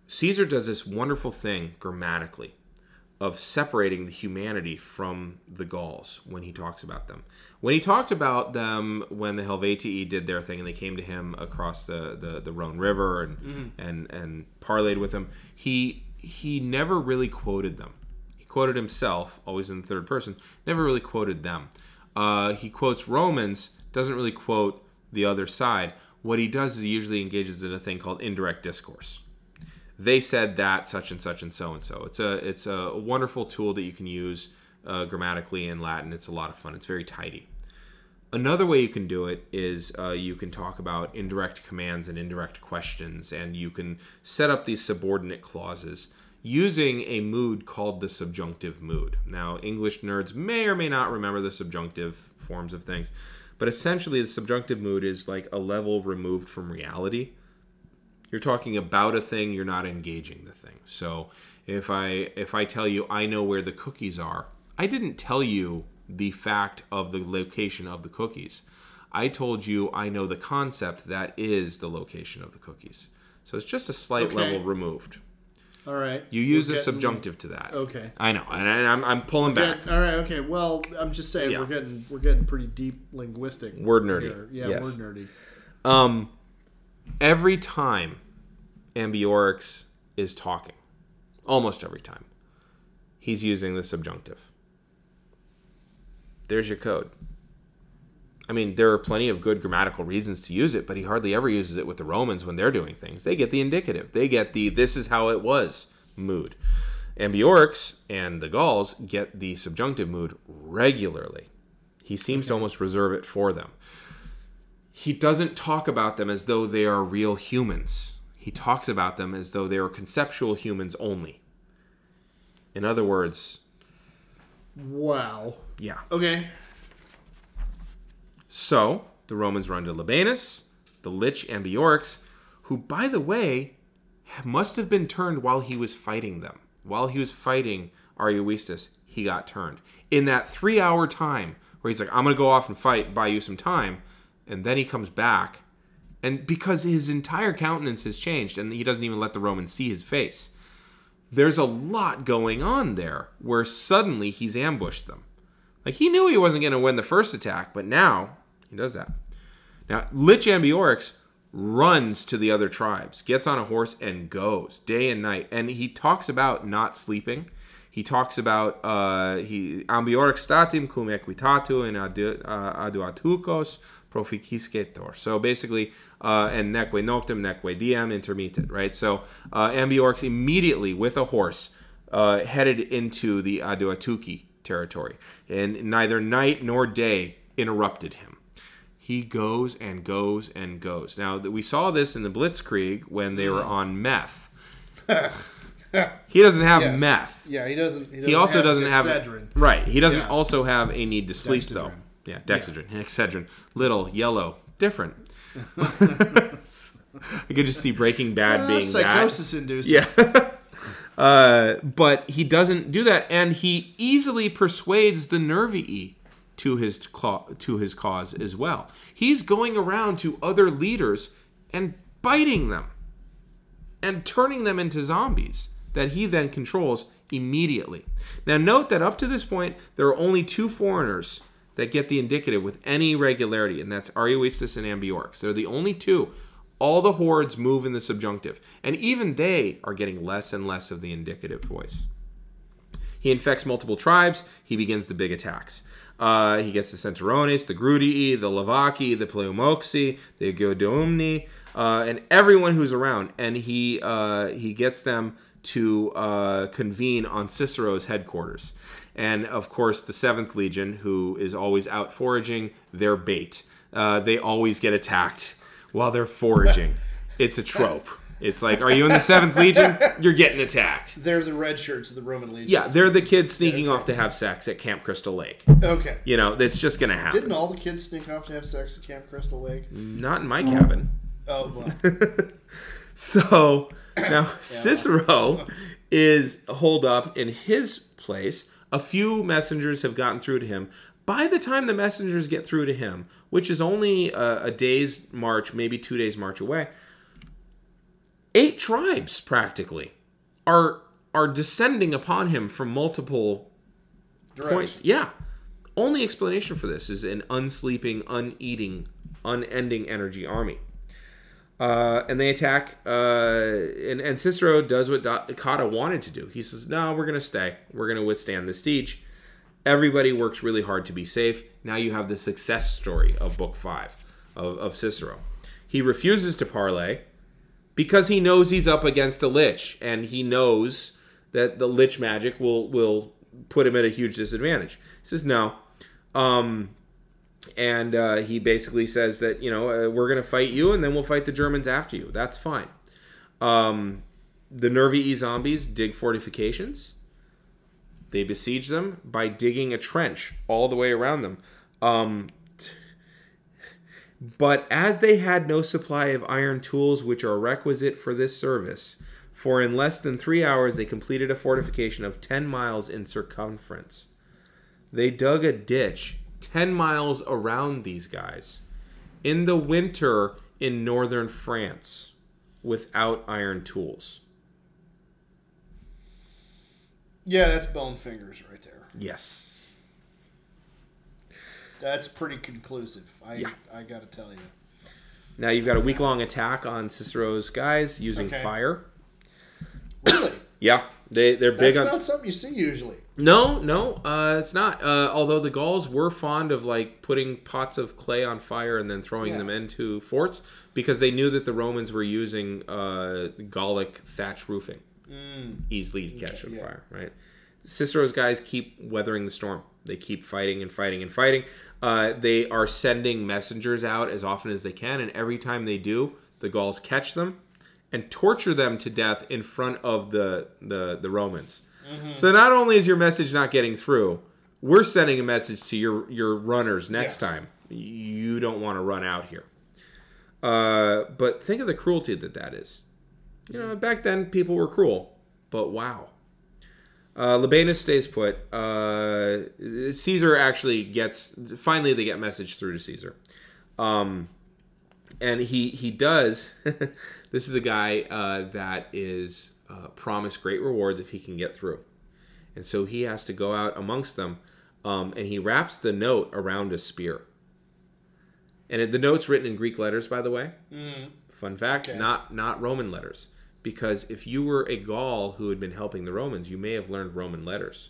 S1: Caesar does this wonderful thing grammatically of separating the humanity from the Gauls when he talks about them. When he talked about them when the Helvetii did their thing and they came to him across the, the, the Rhone River and, and and parlayed with him, he he never really quoted them. He quoted himself, always in the third person, never really quoted them. Uh, he quotes Romans, doesn't really quote the other side. What he does is he usually engages in a thing called indirect discourse they said that such and such and so and so. It's a it's a wonderful tool that you can use uh, grammatically in Latin. It's a lot of fun. It's very tidy. Another way you can do it is uh, you can talk about indirect commands and indirect questions, and you can set up these subordinate clauses using a mood called the subjunctive mood. Now, English nerds may or may not remember the subjunctive forms of things, but essentially, the subjunctive mood is like a level removed from reality you're talking about a thing you're not engaging the thing so if i if i tell you i know where the cookies are i didn't tell you the fact of the location of the cookies i told you i know the concept that is the location of the cookies so it's just a slight
S2: Okay.
S1: level removed
S2: All right.
S1: you use
S2: We're
S1: a subjunctive to that
S2: Okay.
S1: i know and I'm, I'm pulling back.
S2: All right. Okay. Well, I'm just saying
S1: Yeah.
S2: we're getting we're getting pretty deep linguistic.
S1: Word nerdy.
S2: here. Yeah,
S1: Yes.
S2: word nerdy.
S1: Um, every time Ambiorix is talking, almost every time, he's using the subjunctive. There's your code. I mean, there are plenty of good grammatical reasons to use it, but he hardly ever uses it with the Romans when they're doing things. They get the indicative. They get the this is how it was mood. Ambiorix and the Gauls get the subjunctive mood regularly. He seems to almost reserve it for them he doesn't talk about them as though they are real humans. He talks about them as though they are conceptual humans only. In other words,
S2: Wow.
S1: yeah.
S2: Okay.
S1: So the Romans run to Labienus, the Lich and the Ambiorix, who, by the way, must have been turned while he was fighting them. While he was fighting Ariovistus, he got turned. In that three hour time where he's like, I'm going to go off and fight, buy you some time, and then he comes back, And because his entire countenance has changed and he doesn't even let the Romans see his face. There's a lot going on there where suddenly he's ambushed them. Like he knew he wasn't going to win the first attack, but now he does that. Now, Lich Ambiorix runs to the other tribes, gets on a horse, and goes day and night. And he talks about not sleeping. He talks about uh, he ambiorix statim cum equitatu in uh, aduatukos proficiscetor. So basically, uh, and neque noctem, neque diem intermittit, right? So uh, Ambiorix immediately with a horse uh, headed into the Aduatuci territory, and neither night nor day interrupted him he goes and goes and goes. Now we saw this in the Blitzkrieg when they were on meth. he doesn't have
S2: Yes.
S1: meth.
S2: Yeah, he doesn't. He,
S1: He also doesn't have right. He doesn't
S2: Yeah.
S1: also have a need to sleep though.
S2: Dexedrine.
S1: Yeah, Dexedrine, Excedrin, little, yellow, different. I could just see Breaking Bad
S2: Uh,
S1: being that.
S2: psychosis inducing.
S1: Yeah. uh, but he doesn't do that, and he easily persuades the Nervii to his cla- to his cause as well. He's going around to other leaders and biting them and turning them into zombies that he then controls immediately. Now, note that up to this point, there are only two foreigners that get the indicative with any regularity, and that's Ariovistus and Ambiorix. They're the only two. All the hordes move in the subjunctive, and even they are getting less and less of the indicative voice. He infects multiple tribes. He begins the big attacks. Uh, he gets the Centaurones, the Grudii, the Levaci, the Pleumoxi, the Geidumni, uh, and everyone who's around. And he uh, he gets them to uh, convene on Cicero's headquarters. And of course, the Seventh Legion, who is always out foraging, their bait. Uh, they always get attacked while they're foraging. it's a trope. It's like, are you in the Seventh Legion? You're getting attacked.
S2: They're the red shirts of the Roman Legion.
S1: Yeah, they're the kids sneaking off to have sex at Camp Crystal Lake.
S2: Okay.
S1: You know, that's just gonna happen.
S2: Didn't all the kids sneak off to have sex at Camp Crystal Lake?
S1: Not in my cabin.
S2: Oh, well.
S1: So now Cicero is holed up in his place. A few messengers have gotten through to him. By the time the messengers get through to him, which is only a, a day's march, maybe two days march away, eight tribes practically are are descending upon him from multiple points. Yeah. Only explanation for this is an unsleeping, uneating, unending energy army. Uh, and they attack, uh, and, and Cicero does what Do- Cotta wanted to do. He says, No, we're going to stay. We're going to withstand the siege. Everybody works really hard to be safe. Now you have the success story of Book 5 of, of Cicero. He refuses to parley because he knows he's up against a lich, and he knows that the lich magic will will put him at a huge disadvantage. He says no, um, and uh, he basically says that you know uh, we're going to fight you, and then we'll fight the Germans after you. That's fine. Um, the Nervii zombies dig fortifications. They besiege them by digging a trench all the way around them. Um, but as they had no supply of iron tools which are requisite for this service, for in less than three hours they completed a fortification of 10 miles in circumference. They dug a ditch 10 miles around these guys in the winter in northern France without iron tools.
S2: Yeah, that's bone fingers right there.
S1: Yes.
S2: That's pretty conclusive. I
S1: Yeah.
S2: I got to tell you.
S1: Now you've got a week long attack on Cicero's guys using
S2: Okay.
S1: fire.
S2: Really?
S1: Yeah, they they're big
S2: That's
S1: on
S2: not something you see usually.
S1: No, no, uh, it's not. Uh, although the Gauls were fond of like putting pots of clay on fire and then throwing
S2: Yeah.
S1: them into forts because they knew that the Romans were using uh, Gallic thatch roofing easily to catch on
S2: yeah.
S1: fire. Right. Cicero's guys keep weathering the storm. They keep fighting and fighting and fighting. Uh, they are sending messengers out as often as they can, and every time they do, the Gauls catch them and torture them to death in front of the the, the Romans. So not only is your message not getting through, we're sending a message to your your runners next
S2: Yeah.
S1: time. You don't want to run out here. Uh, but think of the cruelty that that is. You know, back then people were cruel, but wow. Uh, Labienus stays put. Uh, Caesar actually gets finally they get message through to Caesar. Um, and he he does. this is a guy uh, that is uh, promised great rewards if he can get through, and so he has to go out amongst them, um, and he wraps the note around a spear. And the note's written in Greek letters, by the way. Fun fact:
S2: Okay.
S1: not not Roman letters, because if you were a Gaul who had been helping the Romans, you may have learned Roman letters.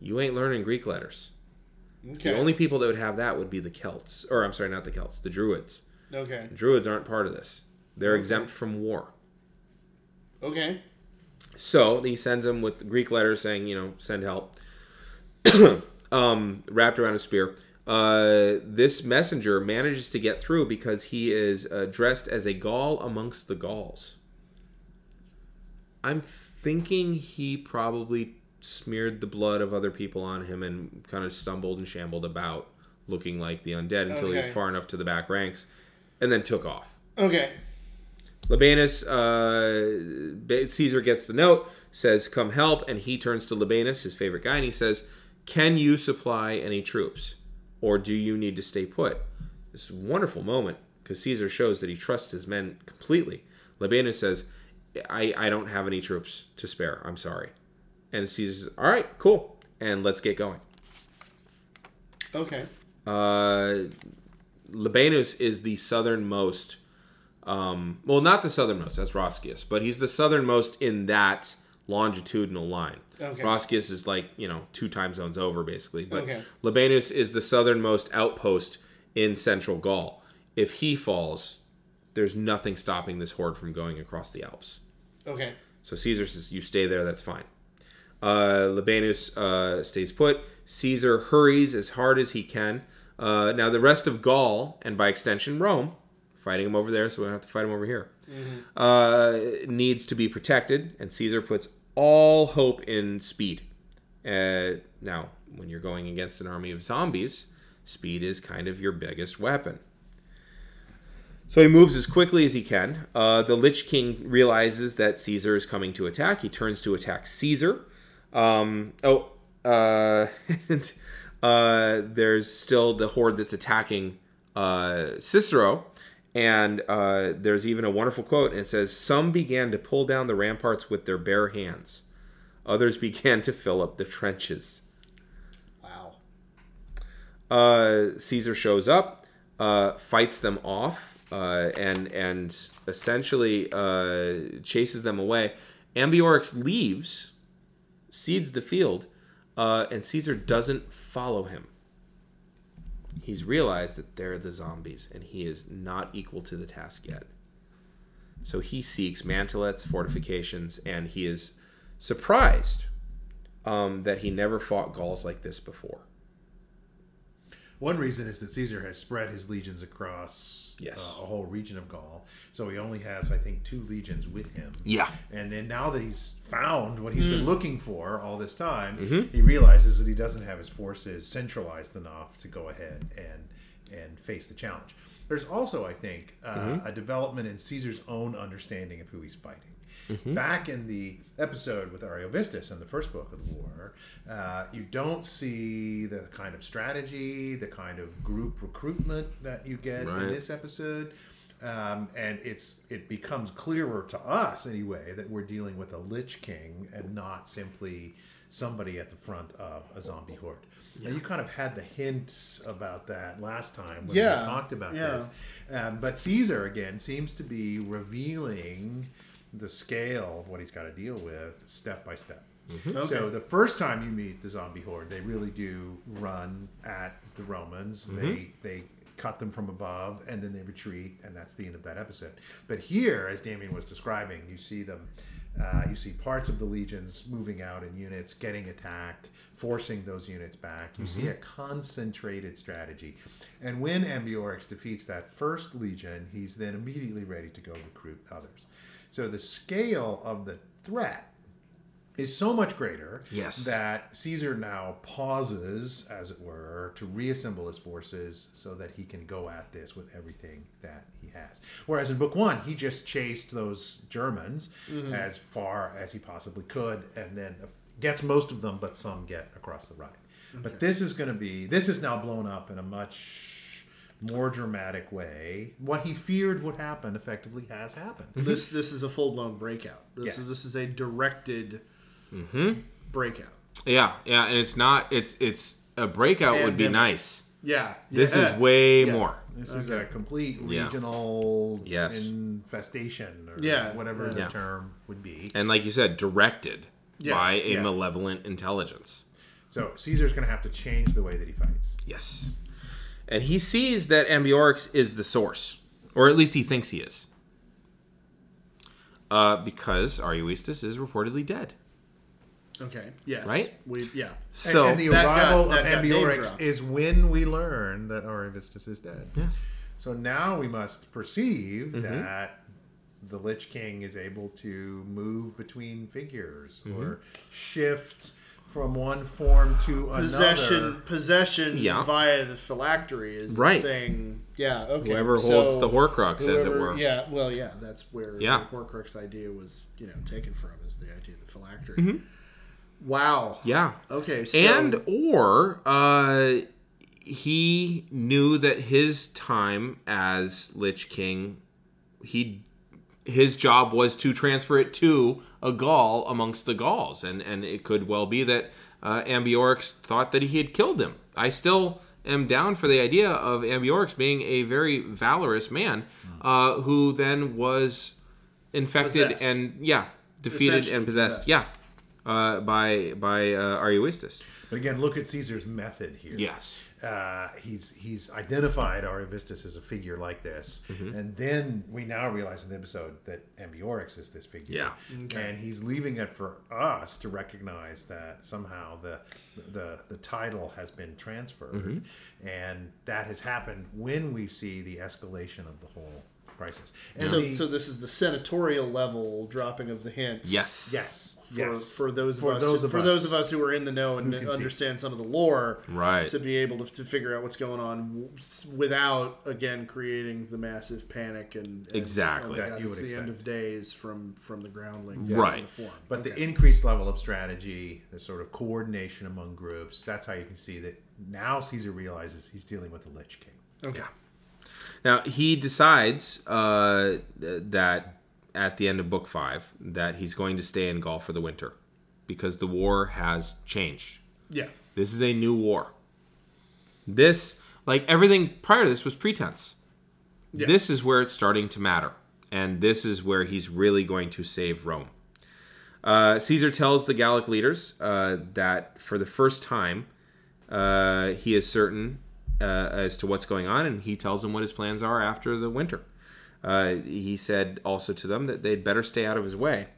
S1: You ain't learning Greek letters.
S2: Okay.
S1: The only people that would have that would be the Celts, or I'm sorry, not the Celts, the Druids.
S2: okay.
S1: Druids aren't part of this. They're exempt from war.
S2: Okay.
S1: So he sends them with Greek letters saying, you know, send help. um, wrapped around a spear. Uh, this messenger manages to get through because he is uh, dressed as a Gaul amongst the Gauls. I'm thinking he probably smeared the blood of other people on him and kind of stumbled and shambled about, looking like the undead until he was far enough to the back ranks, and then took off.
S2: Okay.
S1: Labienus, uh, Caesar gets the note, says, Come help. And he turns to Labienus, his favorite guy, and he says, Can you supply any troops? Or do you need to stay put? This is a wonderful moment because Caesar shows that he trusts his men completely. Labienus says, I, I don't have any troops to spare. I'm sorry. And Caesar says, All right, cool. And let's get going.
S2: Okay.
S1: Uh, Labienus is the southernmost. Um, well, not the southernmost. That's Roscius, but he's the southernmost in that longitudinal line.
S2: Okay.
S1: Roscius is like you know two time zones over basically, but
S2: Okay.
S1: Labienus is the southernmost outpost in central Gaul. If he falls, there's nothing stopping this horde from going across the Alps.
S2: Okay.
S1: So Caesar says, "You stay there. That's fine." Uh, Labienus uh, stays put. Caesar hurries as hard as he can. Uh, now the rest of Gaul, and by extension Rome, fighting him over there, so we don't have to fight him over here, uh, needs to be protected. And Caesar puts all hope in speed. Uh, now, when you're going against an army of zombies, speed is kind of your biggest weapon. So he moves as quickly as he can. Uh, the Lich King realizes that Caesar is coming to attack. He turns to attack Caesar. Um, oh, uh, and, uh, there's still the horde that's attacking uh, Cicero. And uh, there's even a wonderful quote, and it says, Some began to pull down the ramparts with their bare hands, others began to fill up the trenches.
S2: Wow.
S1: uh, Caesar shows up, uh, fights them off, uh, and and essentially uh, chases them away. Ambiorix leaves, cedes the field, uh, and Caesar doesn't follow him. He's realized that they're the zombies, and he is not equal to the task yet. So he seeks mantelets, fortifications, and he is surprised um, that he never fought Gauls like this before.
S3: One reason is that Caesar has spread his legions across
S1: Yes.
S3: uh, a whole region of Gaul. So he only has, I think, two legions with him.
S1: Yeah.
S3: And then now that he's found what he's
S1: Hmm.
S3: been looking for all this time,
S1: Mm-hmm.
S3: he realizes that he doesn't have his forces centralized enough to go ahead and and face the challenge. There's also, I think, uh,
S1: Mm-hmm.
S3: a development in Caesar's own understanding of who he's fighting.
S1: Mm-hmm.
S3: Back in the episode with Ariovistus in the first book of the war, uh, you don't see the kind of strategy, the kind of group recruitment that you get
S1: Right.
S3: in this episode. Um, and it's it becomes clearer to us anyway that we're dealing with a lich king and not simply somebody at the front of a zombie horde. Now you kind of had the hints about that last time when
S2: Yeah,
S3: we talked about
S2: yeah.
S3: this, um, but Caesar again seems to be revealing the scale of what he's got to deal with step by step. Mm-hmm.
S2: Okay.
S3: So the first time you meet the zombie horde, they really do run at the Romans. Mm-hmm. They they cut them from above, and then they retreat, and that's the end of that episode. But here, as Damien was describing, you see them. Uh, you see parts of the legions moving out in units, getting attacked, forcing those units back. You see mm-hmm. a concentrated strategy. And when Ambiorix defeats that first legion, he's then immediately ready to go recruit others. So the scale of the threat is so much greater
S1: Yes.
S3: that Caesar now pauses, as it were, to reassemble his forces so that he can go at this with everything that he has. Whereas in book one, he just chased those Germans mm-hmm. as far as he possibly could, and then gets most of them, but some get across the Rhine. But this is going to be this is now blown up in a much more dramatic way, what he feared would happen effectively has happened.
S2: This this is a full blown breakout. This
S3: Yes.
S2: is this is a directed mm-hmm. breakout.
S1: Yeah, yeah, and it's not. It's it's a breakout would be
S2: Pandemic.
S1: nice.
S2: Yeah.
S1: This
S2: yeah.
S1: is way
S2: Yeah.
S1: more.
S3: This is
S2: Okay.
S3: a complete
S1: Yeah.
S3: regional
S1: Yes.
S3: infestation, or
S2: Yeah,
S3: whatever
S2: yeah.
S3: the
S1: Yeah.
S3: term would be.
S1: And like you said, directed
S2: Yeah,
S1: by a
S3: yeah.
S1: malevolent intelligence.
S3: So Caesar's going to have to change the way that he fights.
S1: Yes. And he sees that Ambiorix is the source, or at least he thinks he is. Uh, because Ariovistus is reportedly dead.
S2: Okay. Yes.
S1: Right?
S2: We yeah.
S1: So
S3: and, and the
S2: That got-
S3: arrival
S2: that
S3: of Ambiorix is when we learn that Ariovistus is dead.
S1: Yeah.
S3: So now we must perceive
S2: Mm-hmm.
S3: that the Lich King is able to move between figures
S2: Mm-hmm.
S3: or shift from one form to
S2: Possession
S3: another.
S2: possession
S1: Yeah.
S2: via the phylactery is
S1: Right.
S2: the thing. Yeah. Okay.
S1: Whoever
S2: so
S1: holds the Horcrux, as it were.
S2: Yeah. Well, yeah. That's where
S1: Yeah.
S2: the Horcrux idea was, you know, taken from is the idea of the phylactery. Wow.
S1: Mm-hmm. Yeah.
S2: Okay. So,
S1: and or uh, he knew that his time as Lich King, he his job was to transfer it to a Gaul amongst the Gauls, and and it could well be that uh, Ambiorix thought that he had killed him. I still am down for the idea of Ambiorix being a very valorous man, uh, who then was infected
S2: Possessed.
S1: and yeah defeated and possessed.
S2: possessed.
S1: Yeah. Uh, by by uh, Ariovistus.
S3: But again, look at Caesar's method here.
S1: Yes.
S3: Uh, he's he's identified Ariovistus as a figure like this,
S1: Mm-hmm.
S3: and then we now realize in the episode that Ambiorix is this figure.
S1: Yeah.
S3: and he's leaving it for us to recognize that somehow the the the title has been transferred,
S1: Mm-hmm.
S3: and that has happened when we see the escalation of the whole crisis. And
S2: so,
S3: the-
S2: so this is the senatorial level dropping of the hints.
S1: Yes.
S3: yes,
S2: For,
S3: yes,
S2: for those of
S3: For
S2: us,
S3: those of
S2: for
S3: us
S2: those of us who are in the know and
S3: can see.
S2: understand some of the lore,
S1: Right.
S2: to be able to, to figure out what's going on without again creating the massive panic and, and
S1: Exactly.
S2: my
S3: That you
S2: it's
S3: would
S2: the end of days from from the groundlings
S1: Right.
S2: the form.
S3: But the increased level of strategy, the sort of coordination among groups, that's how you can see that now Caesar realizes he's dealing with the Lich King.
S2: okay.
S1: Now he decides uh, that at the end of book five that he's going to stay in Gaul for the winter because the war has changed.
S2: Yeah.
S1: This is a new war. This, like everything prior to this, was pretense.
S2: Yeah.
S1: This is where it's starting to matter, and this is where he's really going to save Rome. Uh, Caesar tells the Gallic leaders uh, that for the first time, uh, he is certain uh, as to what's going on, and he tells them what his plans are after the winter. Uh, he said also to them that they'd better stay out of his way,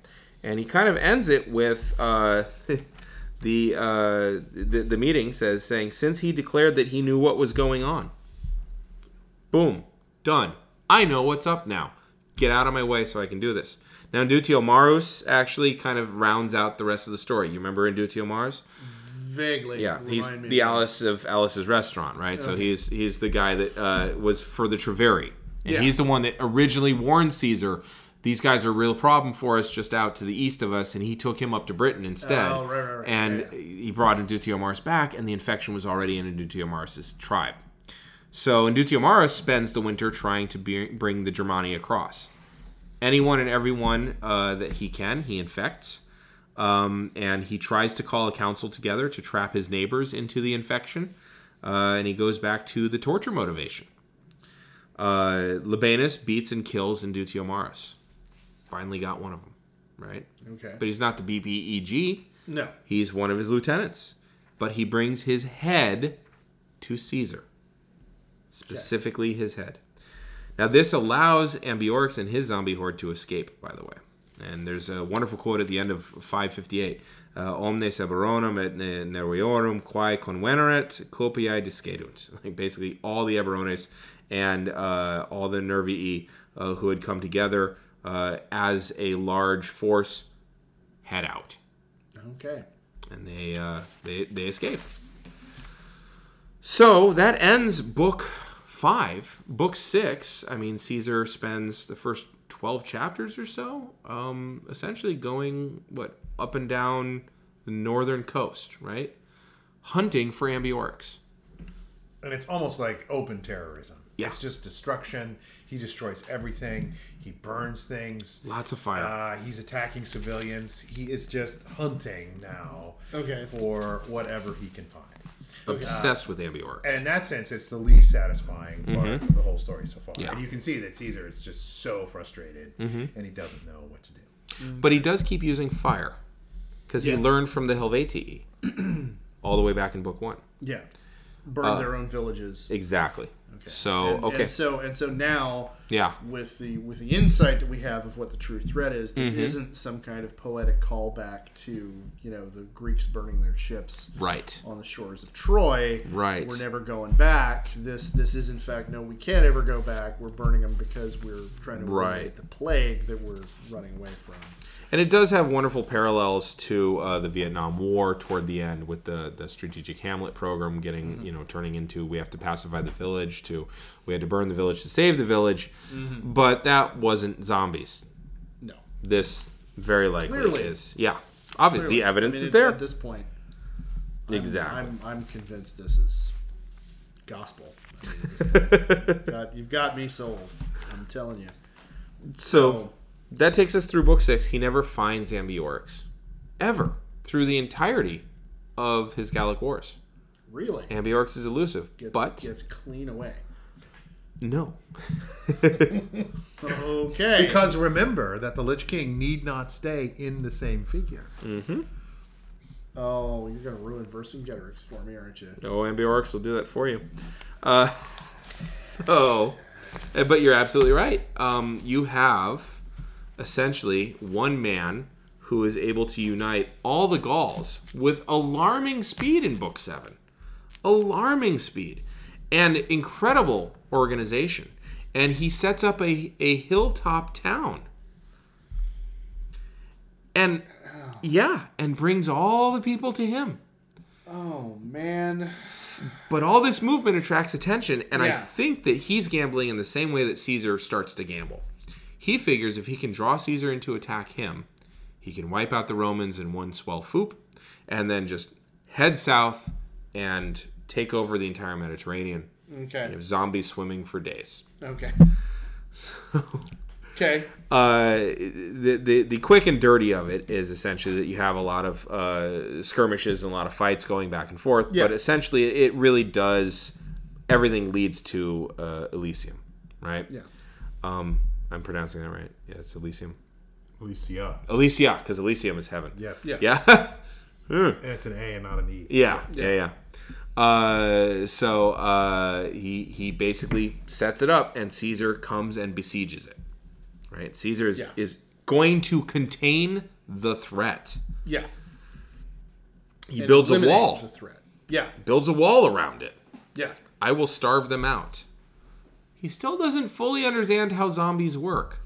S1: and he kind of ends it with uh, the, uh, the the meeting says saying since he declared that he knew what was going on. Boom, done. I know what's up now. Get out of my way so I can do this. Now, Indutiomarus actually kind of rounds out the rest of the story. You remember Indutiomarus?
S2: Vaguely.
S1: Yeah, he's the Alice of Alice's restaurant, right? So he's he's the guy that uh, was for the Treveri, and
S2: Yeah.
S1: he's the one that originally warned Caesar. These guys are a real problem for us just out to the east of us, and he took him up to Britain instead.
S2: Oh, right, right, right.
S1: And he brought Indutiomarus back, and the infection was already in Indutiomarus's tribe. So Indutiomarus spends the winter trying to be, bring the Germani across. Anyone and everyone uh, that he can, he infects. Um, and he tries to call a council together to trap his neighbors into the infection. Uh, and he goes back to the torture motivation. Uh, Labienus beats and kills Indutiomarus. Finally got one of them, right?
S2: Okay.
S1: But he's not the BBEG.
S2: no.
S1: He's one of his lieutenants. But he brings his head to Caesar. Specifically his head. Now, this allows Ambiorix and his zombie horde to escape, by the way. And there's a wonderful quote at the end of 558. Uh, Omnes Eburonum et ne- nerviorum quae conveneret copiae discedunt. Like basically all the Eburones and uh, all the Nervii uh, who had come together uh, as a large force head out
S2: Okay.
S1: and they uh, they they escape. So that ends book five. Book six. I mean, Caesar spends the first twelve chapters or so, um, essentially going what up and down the northern coast, right, hunting for Ambiorix.
S3: And it's almost like open terrorism.
S1: Yeah.
S3: It's just destruction. He destroys everything. He burns things.
S1: Lots of fire.
S3: Uh, he's attacking civilians. He is just hunting now
S2: Okay.
S3: for whatever he can find.
S1: Obsessed with Ambiorix.
S3: And in that sense, it's the least satisfying part of the whole story so far.
S1: Mm-hmm. Yeah. Mm-hmm.
S3: And you can see that Caesar is just so frustrated and he doesn't know what to do.
S1: But he does keep using fire because
S2: Yeah.
S1: he learned from the Helvetii all the way back in book one.
S2: Yeah. Burn their own villages.
S1: Exactly.
S2: Okay.
S1: So
S2: and,
S1: okay,
S2: And so and so now
S1: yeah,
S2: with the with the insight that we have of what the true threat is, this
S1: Mm-hmm.
S2: isn't some kind of poetic callback to you know the Greeks burning their ships
S1: right,
S2: on the shores of Troy.
S1: Right.
S2: We're never going back. This this is in fact no, we can't ever go back. We're burning them because we're trying to
S1: Right.
S2: the plague that we're running away from.
S1: and it does have wonderful parallels to uh, the Vietnam War toward the end with the the strategic Hamlet program getting
S2: Mm-hmm.
S1: you know turning into we have to pacify the village to we had to burn the village to save the village,
S2: Mm-hmm.
S1: but that wasn't zombies.
S2: No.
S1: This very likely
S2: Clearly.
S1: is yeah. Obviously,
S2: Clearly.
S1: the evidence
S2: I mean,
S1: is there.
S2: At this point, I'm-
S1: exactly.
S2: I'm, I'm convinced this is gospel. I mean. You've got, you've got me sold. I'm telling you.
S1: So that takes us through book six. He never finds Ambiorix ever through the entirety of his Gallic Wars.
S2: Really,
S1: Ambiorix is elusive,
S2: gets,
S1: but
S2: gets clean away.
S1: No.
S2: Okay.
S3: Because remember that the Lich King need not stay in the same figure.
S2: oh, you're gonna ruin Vercingetorix for me, aren't you?
S1: No, Ambiorix will do that for you. Uh, so, uh, but you're absolutely right. Um, you have essentially one man who is able to unite all the Gauls with alarming speed in Book 7. Alarming speed. And incredible organization. And he sets up a, a hilltop town. And yeah, and brings all the people to him.
S2: Oh man.
S1: But all this movement attracts attention, and I think that he's gambling in the same way that Caesar starts to gamble. He figures if he can draw Caesar into attack him, he can wipe out the Romans in one swell foop, and then just head south and take over the entire Mediterranean.
S2: Okay.
S1: You have zombies swimming for days.
S2: Okay. So. Okay.
S1: Uh, the, the the quick and dirty of it is essentially that you have a lot of uh, skirmishes and a lot of fights going back and forth.
S2: Yeah.
S1: But essentially, it really does everything leads to uh, Elysium, right?
S2: Yeah.
S1: Um, I'm pronouncing that right. Yeah, it's Elysium.
S3: Alicia.
S1: Elysia, because Elysium is heaven.
S3: Yes.
S2: Yeah.
S1: Yeah. Hmm.
S3: And it's an A and not an E.
S1: Yeah, yeah, yeah. Uh, so uh, he he basically sets it up, and Caesar comes and besieges it. Right, Caesar is,
S2: Yeah.
S1: is going to contain the threat.
S2: Yeah.
S1: He
S2: And
S1: builds a wall,
S2: The threat. Yeah.
S1: builds a wall around it.
S2: Yeah.
S1: I will starve them out. He still doesn't fully understand how zombies work,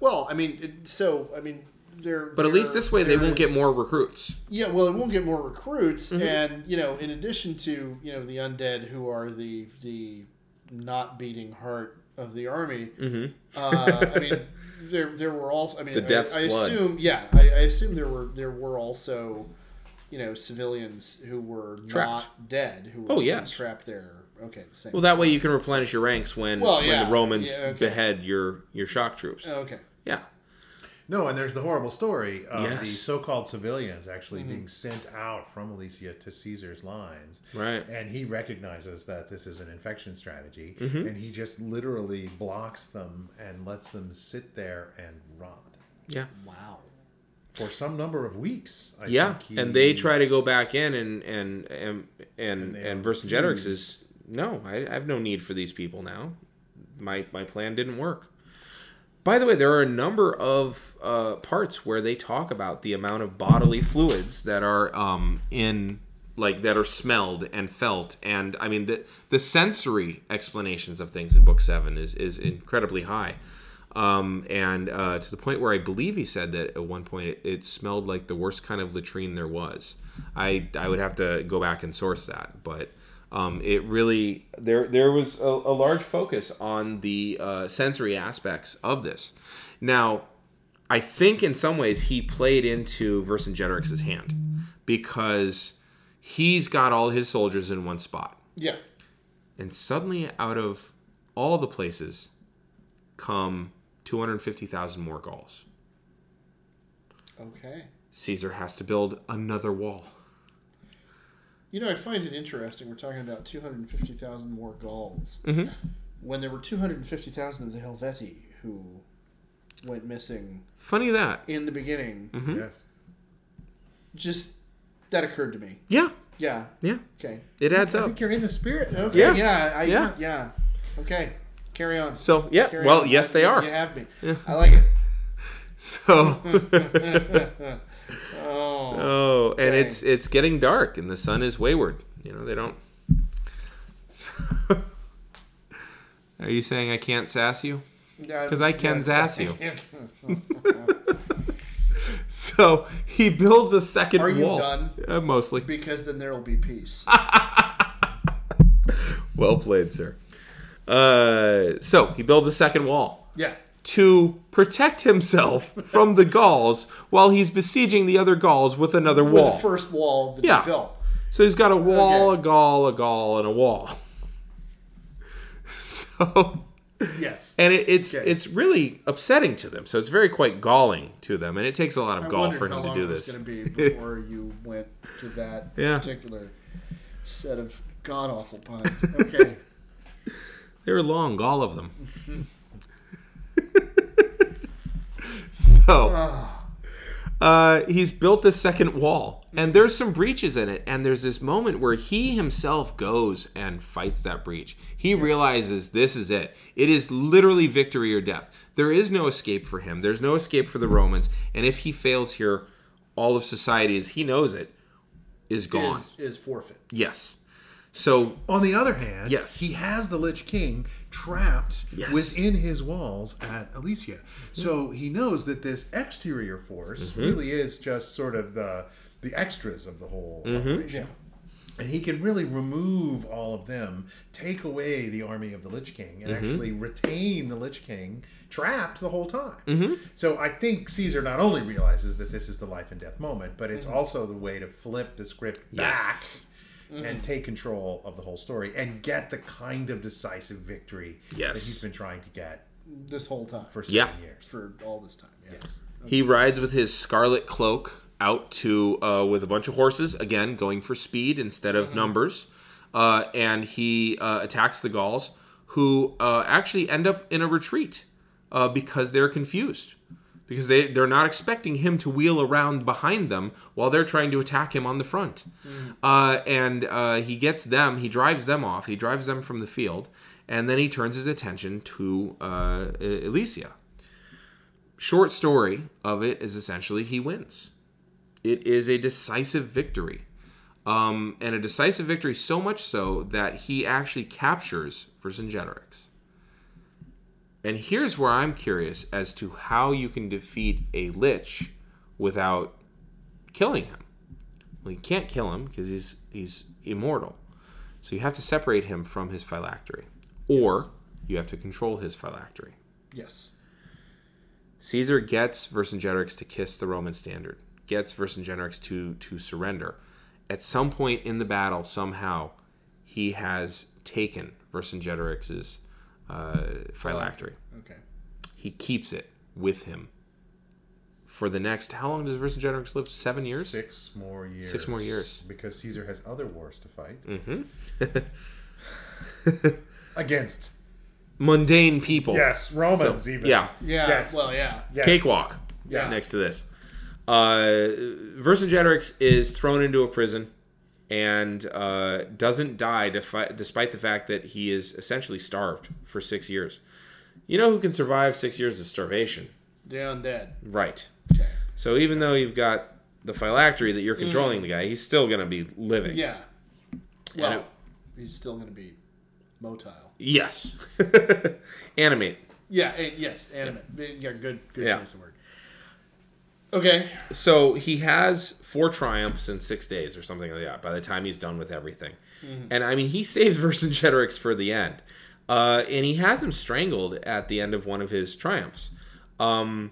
S2: Well, I mean, it, so I mean, there.
S1: but at least this way they won't get more recruits.
S2: Yeah, well, it won't get more recruits,
S1: Mm-hmm.
S2: and you know, in addition to you know the undead who are the the not beating heart of the army.
S1: Mm-hmm.
S2: Uh, I mean, there there were also. I mean,
S1: The death's
S2: I, I assume, yeah, I, I assume there were there were also, you know, civilians who were
S1: Trapped.
S2: not dead who were
S1: Oh, yes.
S2: trapped there. Okay, same.
S1: Well, that way you can replenish your ranks when
S2: Well,
S1: when the Romans
S2: yeah, okay.
S1: behead your your shock troops.
S2: okay.
S1: Yeah,
S3: No, and there's the horrible story of
S1: Yes.
S3: the so-called civilians actually mm-hmm. being sent out from Alesia to Caesar's lines.
S1: Right.
S3: And he recognizes that this is an infection strategy, mm-hmm. and he just literally blocks them and lets them sit there and rot
S1: yeah.
S2: Wow.
S3: for some number of weeks. I
S1: Yeah,
S3: think he-
S1: and they try to go back in, and and and and,
S3: they
S1: and,
S3: are
S1: Vercingetorix is no, I, I have no need for these people now. My my plan didn't work. By the way, there are a number of uh, parts where they talk about the amount of bodily fluids that are um, in like that are smelled and felt, and I mean the the sensory explanations of things in Book Seven is is incredibly high. Um, and uh, to the point where I believe he said that at one point it, it smelled like the worst kind of latrine there was. I I would have to go back and source that, but um, it really there there was a, a large focus on the uh, sensory aspects of this. Now, I think in some ways he played into Vercingetorix's hand because he's got all his soldiers in one spot
S2: Yeah.
S1: and suddenly out of all the places come 250,000 more Gauls.
S2: Okay.
S1: Caesar has to build another wall.
S2: You know, I find it interesting. We're talking about 250,000 more Gauls.
S1: Mhm.
S2: When there were 250,000 of the Helvetii who went missing
S1: Funny that.
S2: in the beginning,
S1: Mm-hmm.
S3: Yes.
S2: just that occurred to me.
S1: Yeah,
S2: Yeah.
S1: yeah.
S2: Okay.
S1: It adds
S3: I
S1: up.
S3: I think you're in the spirit now.
S2: Okay.
S1: Yeah.
S2: Yeah. I,
S1: Yeah.
S2: yeah. Okay. Carry on.
S1: So, yeah,
S2: Carry
S1: well,
S2: on.
S1: yes, they
S2: You-
S1: are.
S2: You have me.
S1: Yeah.
S2: I like it.
S1: So,
S2: Oh.
S1: oh, and
S2: Okay.
S1: it's it's getting dark and the sun is wayward. You know, they don't. Are you saying I can't sass you?
S2: Because
S1: I can sass you. So he builds a second
S2: Are you
S1: wall.
S2: done?
S1: Uh, mostly.
S2: because then there will be peace.
S1: Well played, sir. Uh, so he builds a second wall
S2: Yeah.
S1: To protect himself from the Gauls while he's besieging the other Gauls with another
S2: With
S1: wall.
S2: the first wall that
S1: Yeah.
S2: he built.
S1: So he's got a wall,
S2: Okay.
S1: a Gaul, a Gaul, and a wall. So,
S2: Yes.
S1: and it, it's
S2: Okay.
S1: it's really upsetting to them. So it's very quite galling to them, and it takes a lot of gall
S2: wondered
S1: for
S2: how
S1: him to
S2: long
S1: do
S2: it was
S1: this.
S2: going to be before you went to that
S1: Yeah.
S2: particular set of god awful puns. Okay.
S1: They were long, all of them. So
S2: Ah,
S1: uh, he's built a second wall, and there's some breaches in it. And there's this moment where he himself goes and fights that breach. He realizes this is it. It is literally victory or death. There is no escape for him. There's no escape for the Romans. And if he fails here, all of society, as he knows it, is gone.
S2: is, is forfeit.
S1: Yes. So
S3: On the other hand,
S1: Yes.
S3: he has the Lich King trapped
S1: Yes.
S3: within his walls at Alesia. So mm-hmm. he knows that this exterior force mm-hmm. really is just sort of the the extras of the whole mm-hmm. operation. And he can really remove all of them, take away the army of the Lich King, and actually retain the Lich King trapped the whole time. So I think Caesar not only realizes that this is the life and death moment, but it's also the way to flip the script back
S1: Yes.
S3: And take control of the whole story and get the kind of decisive victory
S1: Yes.
S3: that he's been trying to get
S2: This whole time.
S3: for seven
S1: Yeah.
S3: years.
S2: For all this time. Yeah.
S1: He rides with his scarlet cloak out to uh, with a bunch of horses, again going for speed instead of numbers, uh, and he uh, attacks the Gauls, who uh, actually end up in a retreat uh, because they're confused, because they they're not expecting him to wheel around behind them while they're trying to attack him on the front, uh, and uh, he gets them, he drives them off, he drives them from the field, and then he turns his attention to uh, Elysia short story of it is essentially he wins. It is a decisive victory. Um, and a decisive victory so much so that he actually captures Vercingetorix. And here's where I'm curious as to how you can defeat a lich without killing him. Well, you can't kill him because he's he's immortal. So you have to separate him from his phylactery, or you have to control his phylactery.
S2: Yes.
S1: Caesar gets Vercingetorix to kiss the Roman standard, gets Vercingetorix to to surrender. At some point in the battle, somehow, he has taken Vercingetorix's uh, phylactery.
S2: Okay.
S1: He keeps it with him for the next. How long does Vercingetorix live? Seven years.
S3: Six more years.
S1: Six more years.
S3: Because Caesar has other wars to fight
S1: Mm-hmm.
S3: against.
S1: Mundane people.
S3: Yes, Romans
S1: So,
S3: even.
S1: yeah.
S2: Yeah.
S3: Yes.
S2: Well, yeah.
S3: Yes.
S1: Cakewalk.
S3: Yeah.
S1: Next to this, uh, Vercingetorix is thrown into a prison and uh, doesn't die defi- despite the fact that he is essentially starved for six years. You know who can survive six years of starvation?
S2: The undead.
S1: Right.
S2: Okay.
S1: So even though you've got the phylactery that you're controlling the guy, he's still going to be living.
S2: Yeah. Well,
S1: it-
S2: he's still going to be motile.
S1: Yes. Animate.
S2: Yeah. eh, yes. Animate. Yeah. Good. Good
S1: Yeah.
S2: choice of word. Okay.
S1: so he has four triumphs in six days or something like that by the time he's done with everything. And i mean he saves vercingetorix for the end. Uh, and he has him strangled at the end of one of his triumphs. Um,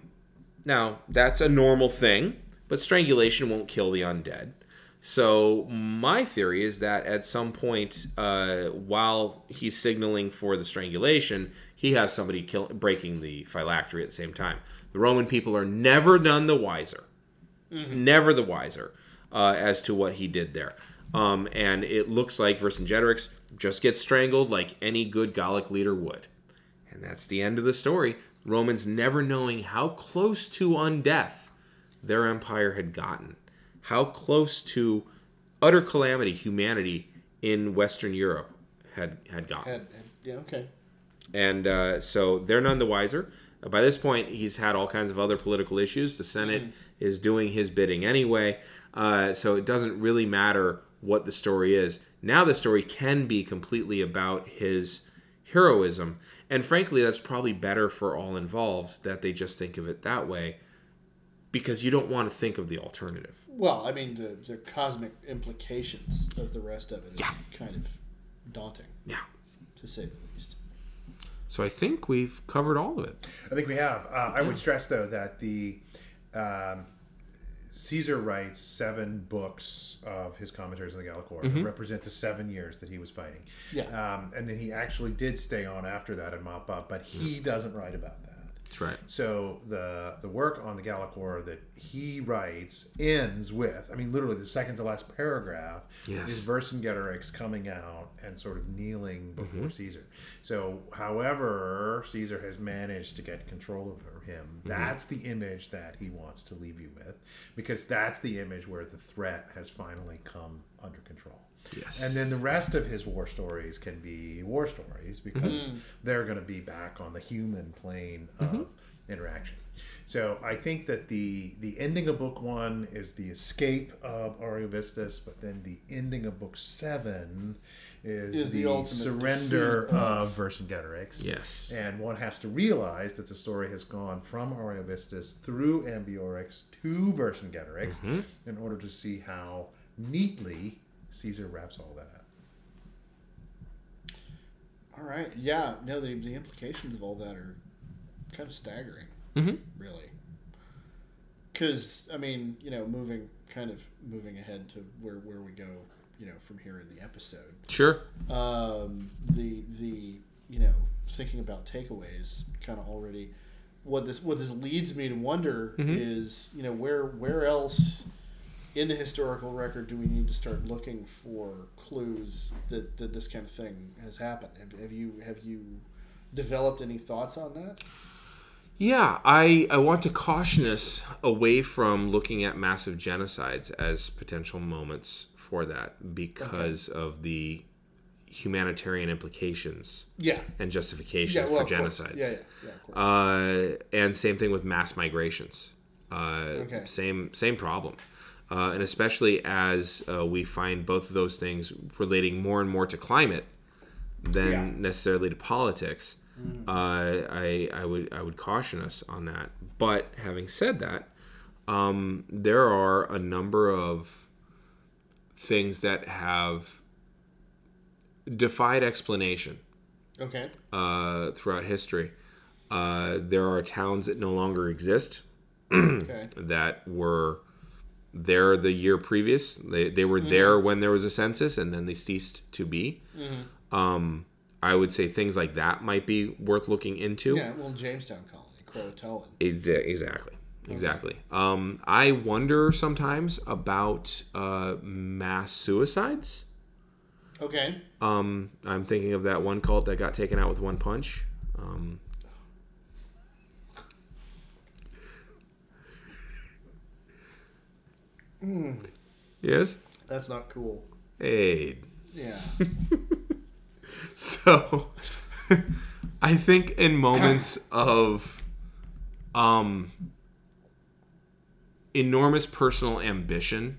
S1: now that's a normal thing but strangulation won't kill the undead. So my theory is that at some point, uh, while he's signaling for the strangulation, he has somebody kill, breaking the phylactery at the same time. The Roman people are never none the wiser, never the wiser uh, as to what he did there. Um, and it looks like Vercingetorix just gets strangled like any good Gallic leader would. And that's the end of the story. Romans never knowing how close to undeath their empire had gotten, how close to utter calamity humanity in Western Europe had had gotten.
S2: And, and- yeah, okay.
S1: And uh, so they're none the wiser. Uh, By this point, he's had all kinds of other political issues. The Senate is doing his bidding anyway. Uh, so it doesn't really matter what the story is. Now the story can be completely about his heroism. And frankly, that's probably better for all involved that they just think of it that way because you don't want to think of the alternative.
S2: Well, I mean, the, the cosmic implications of the rest of it is
S1: Yeah.
S2: kind of daunting,
S1: Yeah.
S2: to say the least.
S1: So I think we've covered all of it.
S3: I think we have. Uh, I would stress though that the um, Caesar writes seven books of his commentaries on the Gallic War that represent the seven years that he was fighting.
S2: Yeah.
S3: Um, and then he actually did stay on after that and mop up, but he doesn't write about that.
S1: That's right.
S3: So the the work on the Gallic War that he writes ends with, I mean, literally the second to last paragraph
S1: Yes.
S3: is Vercingetorix coming out and sort of kneeling mm-hmm. before Caesar. So, however, Caesar has managed to get control over him. Mm-hmm. That's the image that he wants to leave you with, because that's the image where the threat has finally come under control.
S1: Yes.
S3: And then the rest of his war stories can be war stories because they're going to be back on the human plane of interaction. So I think that the the ending of book one is the escape of Ariovistus, but then the ending of book seven is,
S2: Is the
S3: the,
S2: ultimate
S3: surrender
S2: defeat
S3: of Vercingetorix.
S1: Yes.
S3: And one has to realize that the story has gone from Ariovistus through Ambiorix to Vercingetorix
S1: Mm-hmm.
S3: in order to see how neatly Caesar wraps all that up.
S2: All right. Yeah. No, the, the implications of all that are kind of staggering,
S1: Mm-hmm.
S2: really. Because I mean, you know, moving kind of moving ahead to where where we go, you know, from here in the episode.
S1: Sure.
S2: Um, the the you know thinking about takeaways kind of already. What this what this leads me to wonder is you know where where else in the historical record do we need to start looking for clues that, that this kind of thing has happened? Have, have you have you developed any thoughts on that?
S1: Yeah, I, I want to caution us away from looking at massive genocides as potential moments for that because of the humanitarian implications
S2: Yeah.
S1: and justifications
S2: Yeah. Well,
S1: for genocides.
S2: Yeah. Yeah. Yeah.
S1: Uh, and same thing with mass migrations. Uh,
S2: Okay.
S1: Same same problem. Uh, and especially as uh, we find both of those things relating more and more to climate than
S3: Yeah.
S1: necessarily to politics, uh, I, I would I would caution us on that. But having said that, um, there are a number of things that have defied explanation
S2: okay.
S1: uh, throughout history. Uh, there are towns that no longer exist
S2: Okay.
S1: that were there the year previous. They, they were there when there was a census and then they ceased to be. Um, I would say things like that might be worth looking into.
S2: Yeah. Well, Jamestown Colony, Croatoan.
S1: Exa- exactly. Exactly. Um, I wonder sometimes about uh, mass suicides.
S2: Okay.
S1: Um, I'm thinking of that one cult that got taken out with one punch. Um, Yes.
S2: That's not cool.
S1: Hey.
S2: Yeah.
S1: So, I think in moments of um enormous personal ambition,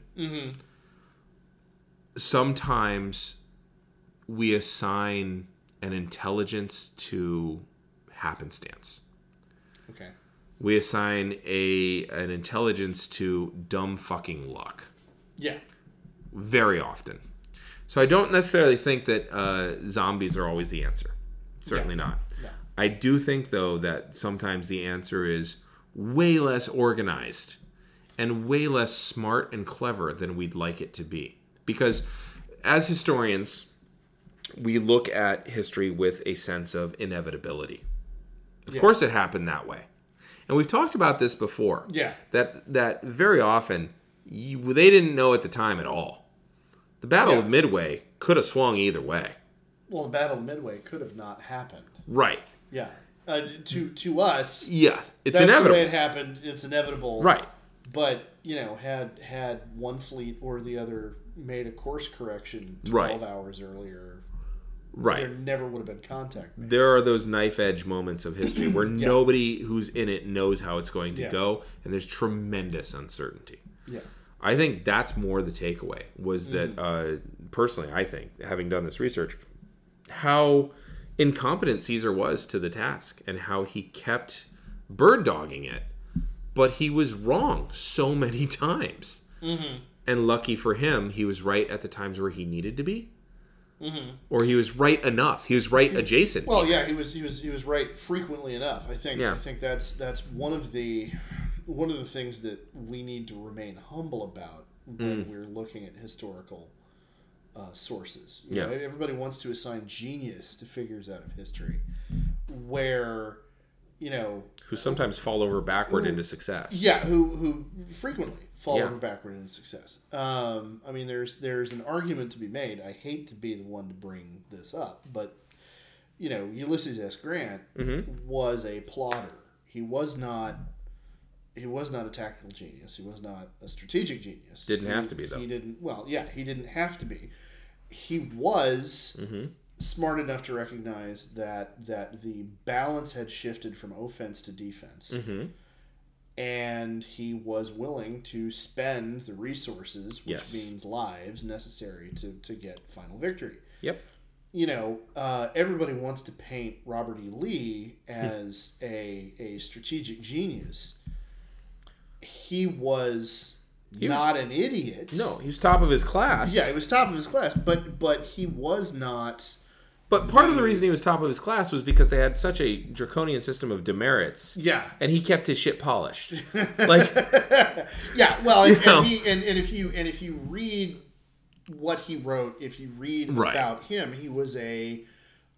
S1: sometimes we assign an intelligence to happenstance. We assign a an intelligence to dumb fucking luck
S2: Yeah.
S1: very often. So I don't necessarily think that uh, zombies are always the answer. Certainly not.
S2: Yeah.
S1: I do think though that sometimes the answer is way less organized and way less smart and clever than we'd like it to be. Because as historians, we look at history with a sense of inevitability. Of course, it happened that way, and we've talked about this before.
S2: Yeah.
S1: that that very often you, they didn't know at the time at all. The Battle
S2: Yeah.
S1: of Midway could have swung either way.
S2: Well, the Battle of Midway could have not happened.
S1: Right.
S2: Yeah. Uh, to to us,
S1: Yeah, it's
S2: that's
S1: inevitable.
S2: the way it happened. It's inevitable.
S1: right.
S2: But you know, had had one fleet or the other made a course correction
S1: Right.
S2: twelve hours earlier,
S1: Right.
S2: there never would have been contact made.
S1: there are those knife edge moments of history where nobody who's in it knows how it's going to
S2: Yeah.
S1: go and there's tremendous uncertainty
S2: Yeah.
S1: i think that's more the takeaway was that uh, personally i think having done this research how incompetent caesar was to the task and how he kept bird dogging it but he was wrong so many times and lucky for him he was right at the times where he needed to be or he was right enough he was right adjacent
S2: Well, yeah, he was he was he was right frequently enough. I think
S1: Yeah.
S2: I think that's that's one of the one of the things that we need to remain humble about when
S1: Mm.
S2: we're looking at historical uh, sources. You
S1: Yeah.
S2: know, everybody wants to assign genius to figures out of history, where you know
S1: who sometimes fall over backward into success.
S2: Yeah, who who frequently fall
S1: Yeah.
S2: over backward in success. Um, I mean, there's there's an argument to be made. I hate to be the one to bring this up, but you know, Ulysses S. Grant
S1: Mm-hmm.
S2: was a plotter. He was not. He was not a tactical genius. He was not a strategic genius.
S1: Didn't
S2: He-
S1: have to be, though.
S2: He didn't. Well, yeah, he didn't have to be. He was
S1: Mm-hmm.
S2: smart enough to recognize that that the balance had shifted from offense to defense
S1: Mm-hmm.
S2: And he was willing to spend the resources, which
S1: Yes.
S2: means lives, necessary to, to get final victory.
S1: Yep.
S2: You know, uh, everybody wants to paint Robert E. Lee as a, a strategic genius. He was
S1: He was-
S2: not an idiot.
S1: No, he was top of his class.
S2: Yeah, he was top of his class, but but he was not.
S1: But part of the reason he was top of his class was because they had such a draconian system of demerits.
S2: Yeah,
S1: And he kept his shit polished. like,
S2: yeah. Well, and, and he and, and if you and if you read what he wrote, if you read
S1: Right.
S2: about him, he was a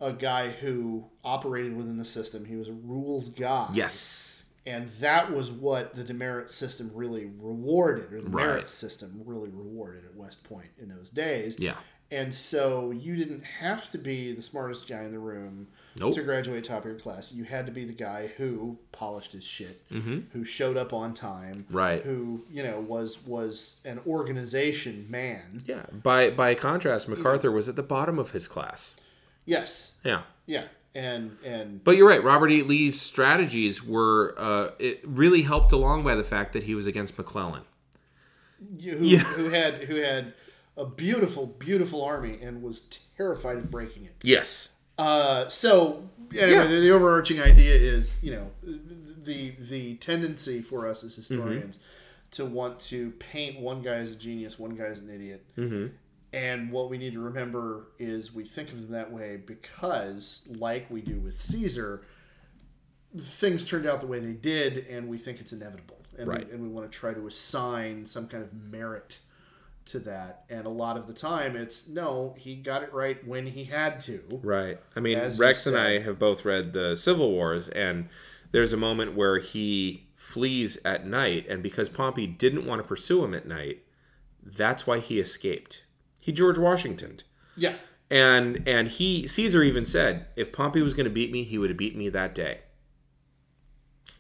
S2: a guy who operated within the system. He was a ruled guy.
S1: yes.
S2: and that was what the demerit system really rewarded, or the
S1: Right.
S2: merit system really rewarded at West Point in those days.
S1: Yeah.
S2: And so you didn't have to be the smartest guy in the room
S1: Nope.
S2: to graduate top of your class. You had to be the guy who polished his shit, who showed up on time,
S1: Mm-hmm. Right.
S2: Who you know was was an organization man.
S1: Yeah. By by contrast, MacArthur was at the bottom of his class.
S2: Yes,
S1: Yeah.
S2: yeah, and and
S1: But you're right. Robert E. Lee's strategies were uh, it really helped along by the fact that he was against McClellan.
S2: who,
S1: Yeah.
S2: who had who had a beautiful, beautiful army and was terrified of breaking it.
S1: Yes.
S2: Uh, so anyway,
S1: Yeah.
S2: the, the overarching idea is, you know, the the tendency for us as historians to want to paint one guy as a genius, one guy as an idiot. Mm-hmm. And what we need to remember is we think of them that way because, like we do with Caesar, things turned out the way they did, and we think it's inevitable, and
S1: Right.
S2: we, and we want to try to assign some kind of merit to that. And a lot of the time, it's no, he got it right when he had to.
S1: Right. I mean,
S2: As
S1: Rex and I have both read the Civil Wars, and there's a moment where he flees at night, and because Pompey didn't want to pursue him at night, that's why he escaped. He George washington
S2: Yeah.
S1: And and he Caesar even said, if Pompey was going to beat me, he would have beat me that day.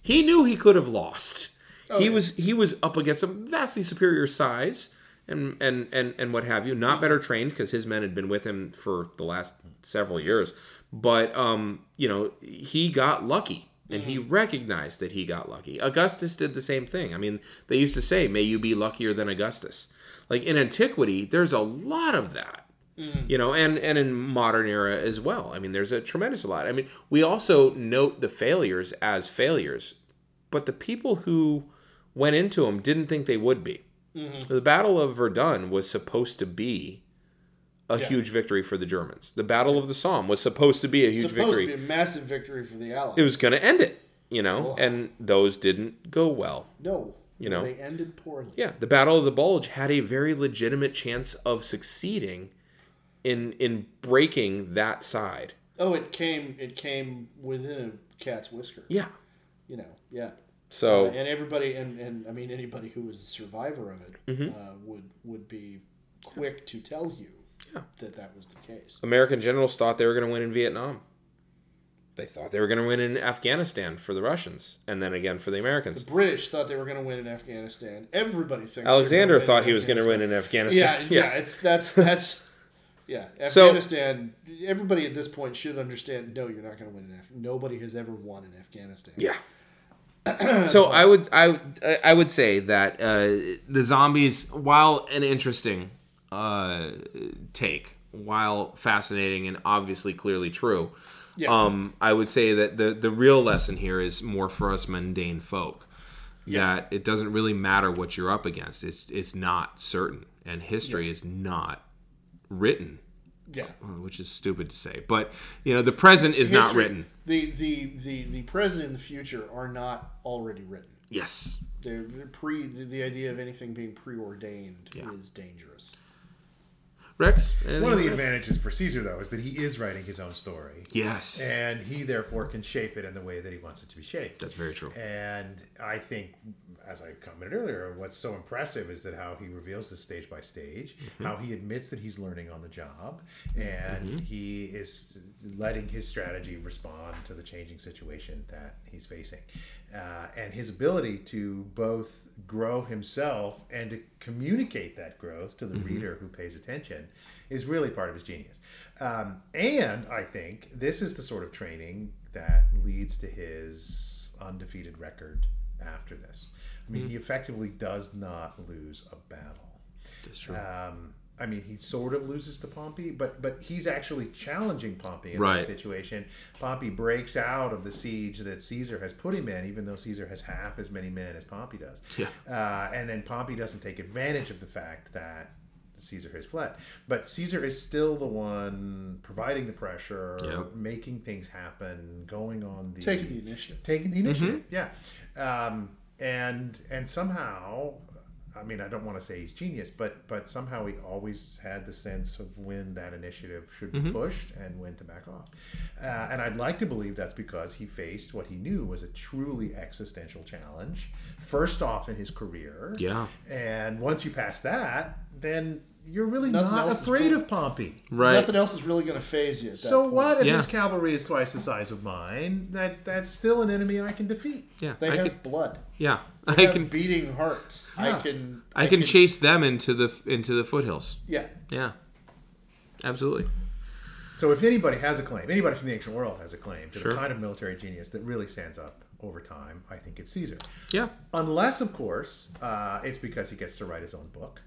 S1: He knew he could have lost. Oh, he
S2: yeah.
S1: was he was up against a vastly superior size and and and and what have you. Not better trained because his men had been with him for the last several years. But um, you know, he got lucky. And he recognized that he got lucky. Augustus did the same thing. I mean, they used to say, "May you be luckier than Augustus." Like in antiquity, there's a lot of that you know and and in modern era as well i mean there's a tremendous lot i mean we also note the failures as failures but the people who went into them didn't think they would be Mm-hmm. the battle of verdun was supposed to be a
S2: Yeah.
S1: huge victory for the germans the battle of the somme was supposed to be a huge
S2: supposed
S1: victory
S2: to be a massive victory for the Allies.
S1: it was going to end it you know
S2: Oh.
S1: and those didn't go well
S2: no,
S1: You know,
S2: They ended poorly.
S1: yeah, the Battle of the Bulge had a very legitimate chance of succeeding in in breaking that side.
S2: Oh, it came. It came within a cat's whisker.
S1: Yeah.
S2: You know. Yeah.
S1: So
S2: and everybody, and, and I mean anybody who was a survivor of it
S1: Mm-hmm.
S2: uh, would would be quick to tell you
S1: Yeah.
S2: that that was the case.
S1: American generals thought they were going to win in Vietnam. They thought they were going to win in Afghanistan for the Russians, and then again for the Americans.
S2: The British thought they were going to win in Afghanistan. Everybody thinks
S1: Alexander thought he was going to win in
S2: Yeah,
S1: Afghanistan.
S2: yeah, It's that's that's yeah.
S1: So-
S2: Afghanistan. everybody at this point should understand. No, you're not going to win in Afghanistan. Nobody has ever won in Afghanistan.
S1: Yeah. so I would I I would say that uh, the zombies, while an interesting uh, take, while fascinating and obviously clearly true,
S2: Yeah.
S1: um, I would say that the the real lesson here is more for us mundane folk. That it doesn't really matter what you're up against. It's it's not certain, and history is not written,
S2: Yeah.
S1: Uh, which is stupid to say. But you know, the present is not written.
S2: The, the the the present and the future are not already written.
S1: Yes.
S2: They're they're pre. The, the idea of anything being preordained
S1: Yeah.
S2: is dangerous.
S1: Rex.
S3: One of the advantages for Caesar, though, is that he is writing his own story.
S1: Yes.
S3: And he therefore can shape it in the way that he wants it to be shaped.
S1: That's very true.
S3: And I think, as I commented earlier, what's so impressive is that how he reveals this stage by stage,
S1: Mm-hmm.
S3: how he admits that he's learning on the job, and
S1: Mm-hmm.
S3: he is letting his strategy respond to the changing situation that he's facing. Uh, and his ability to both grow himself and to communicate that growth to the
S1: Mm-hmm.
S3: reader who pays attention is really part of his genius. Um, and I think this is the sort of training that leads to his undefeated record after this. I mean, he effectively does not lose a battle.
S1: That's true.
S3: Um, I mean, he sort of loses to Pompey, but but he's actually challenging Pompey in
S1: Right.
S3: that situation. Pompey breaks out of the siege that Caesar has put him in, even though Caesar has half as many men as Pompey does.
S1: Yeah.
S3: Uh, and then Pompey doesn't take advantage of the fact that Caesar has fled. But Caesar is still the one providing the pressure,
S1: Yep.
S3: making things happen, going on the
S2: Taking the initiative.
S3: taking the initiative. Yeah, um, and and somehow, I mean, I don't want to say he's genius, but but somehow he always had the sense of when that initiative should be pushed and when to back off. Uh, and I'd like to believe that's because he faced what he knew was a truly existential challenge, first off in his career.
S1: Yeah.
S3: And once you pass that, then you're really
S2: Nothing
S3: not afraid
S2: cool.
S3: of Pompey.
S1: Right.
S2: Nothing else is really going to phase you. At that
S3: So
S2: point.
S3: what if
S1: Yeah.
S3: his cavalry is twice the size of mine? That that's still an enemy I can defeat.
S1: Yeah.
S2: They
S1: I
S2: have
S1: can,
S2: blood.
S1: Yeah.
S2: They
S1: I can
S2: beating hearts. I can.
S1: I can chase them into the into the foothills.
S2: Yeah.
S1: Yeah. Absolutely.
S3: So if anybody has a claim, anybody from the ancient world has a claim to
S1: Sure.
S3: the kind of military genius that really stands up over time, I think it's Caesar.
S1: Yeah.
S3: Unless, of course, uh, it's because he gets to write his own book.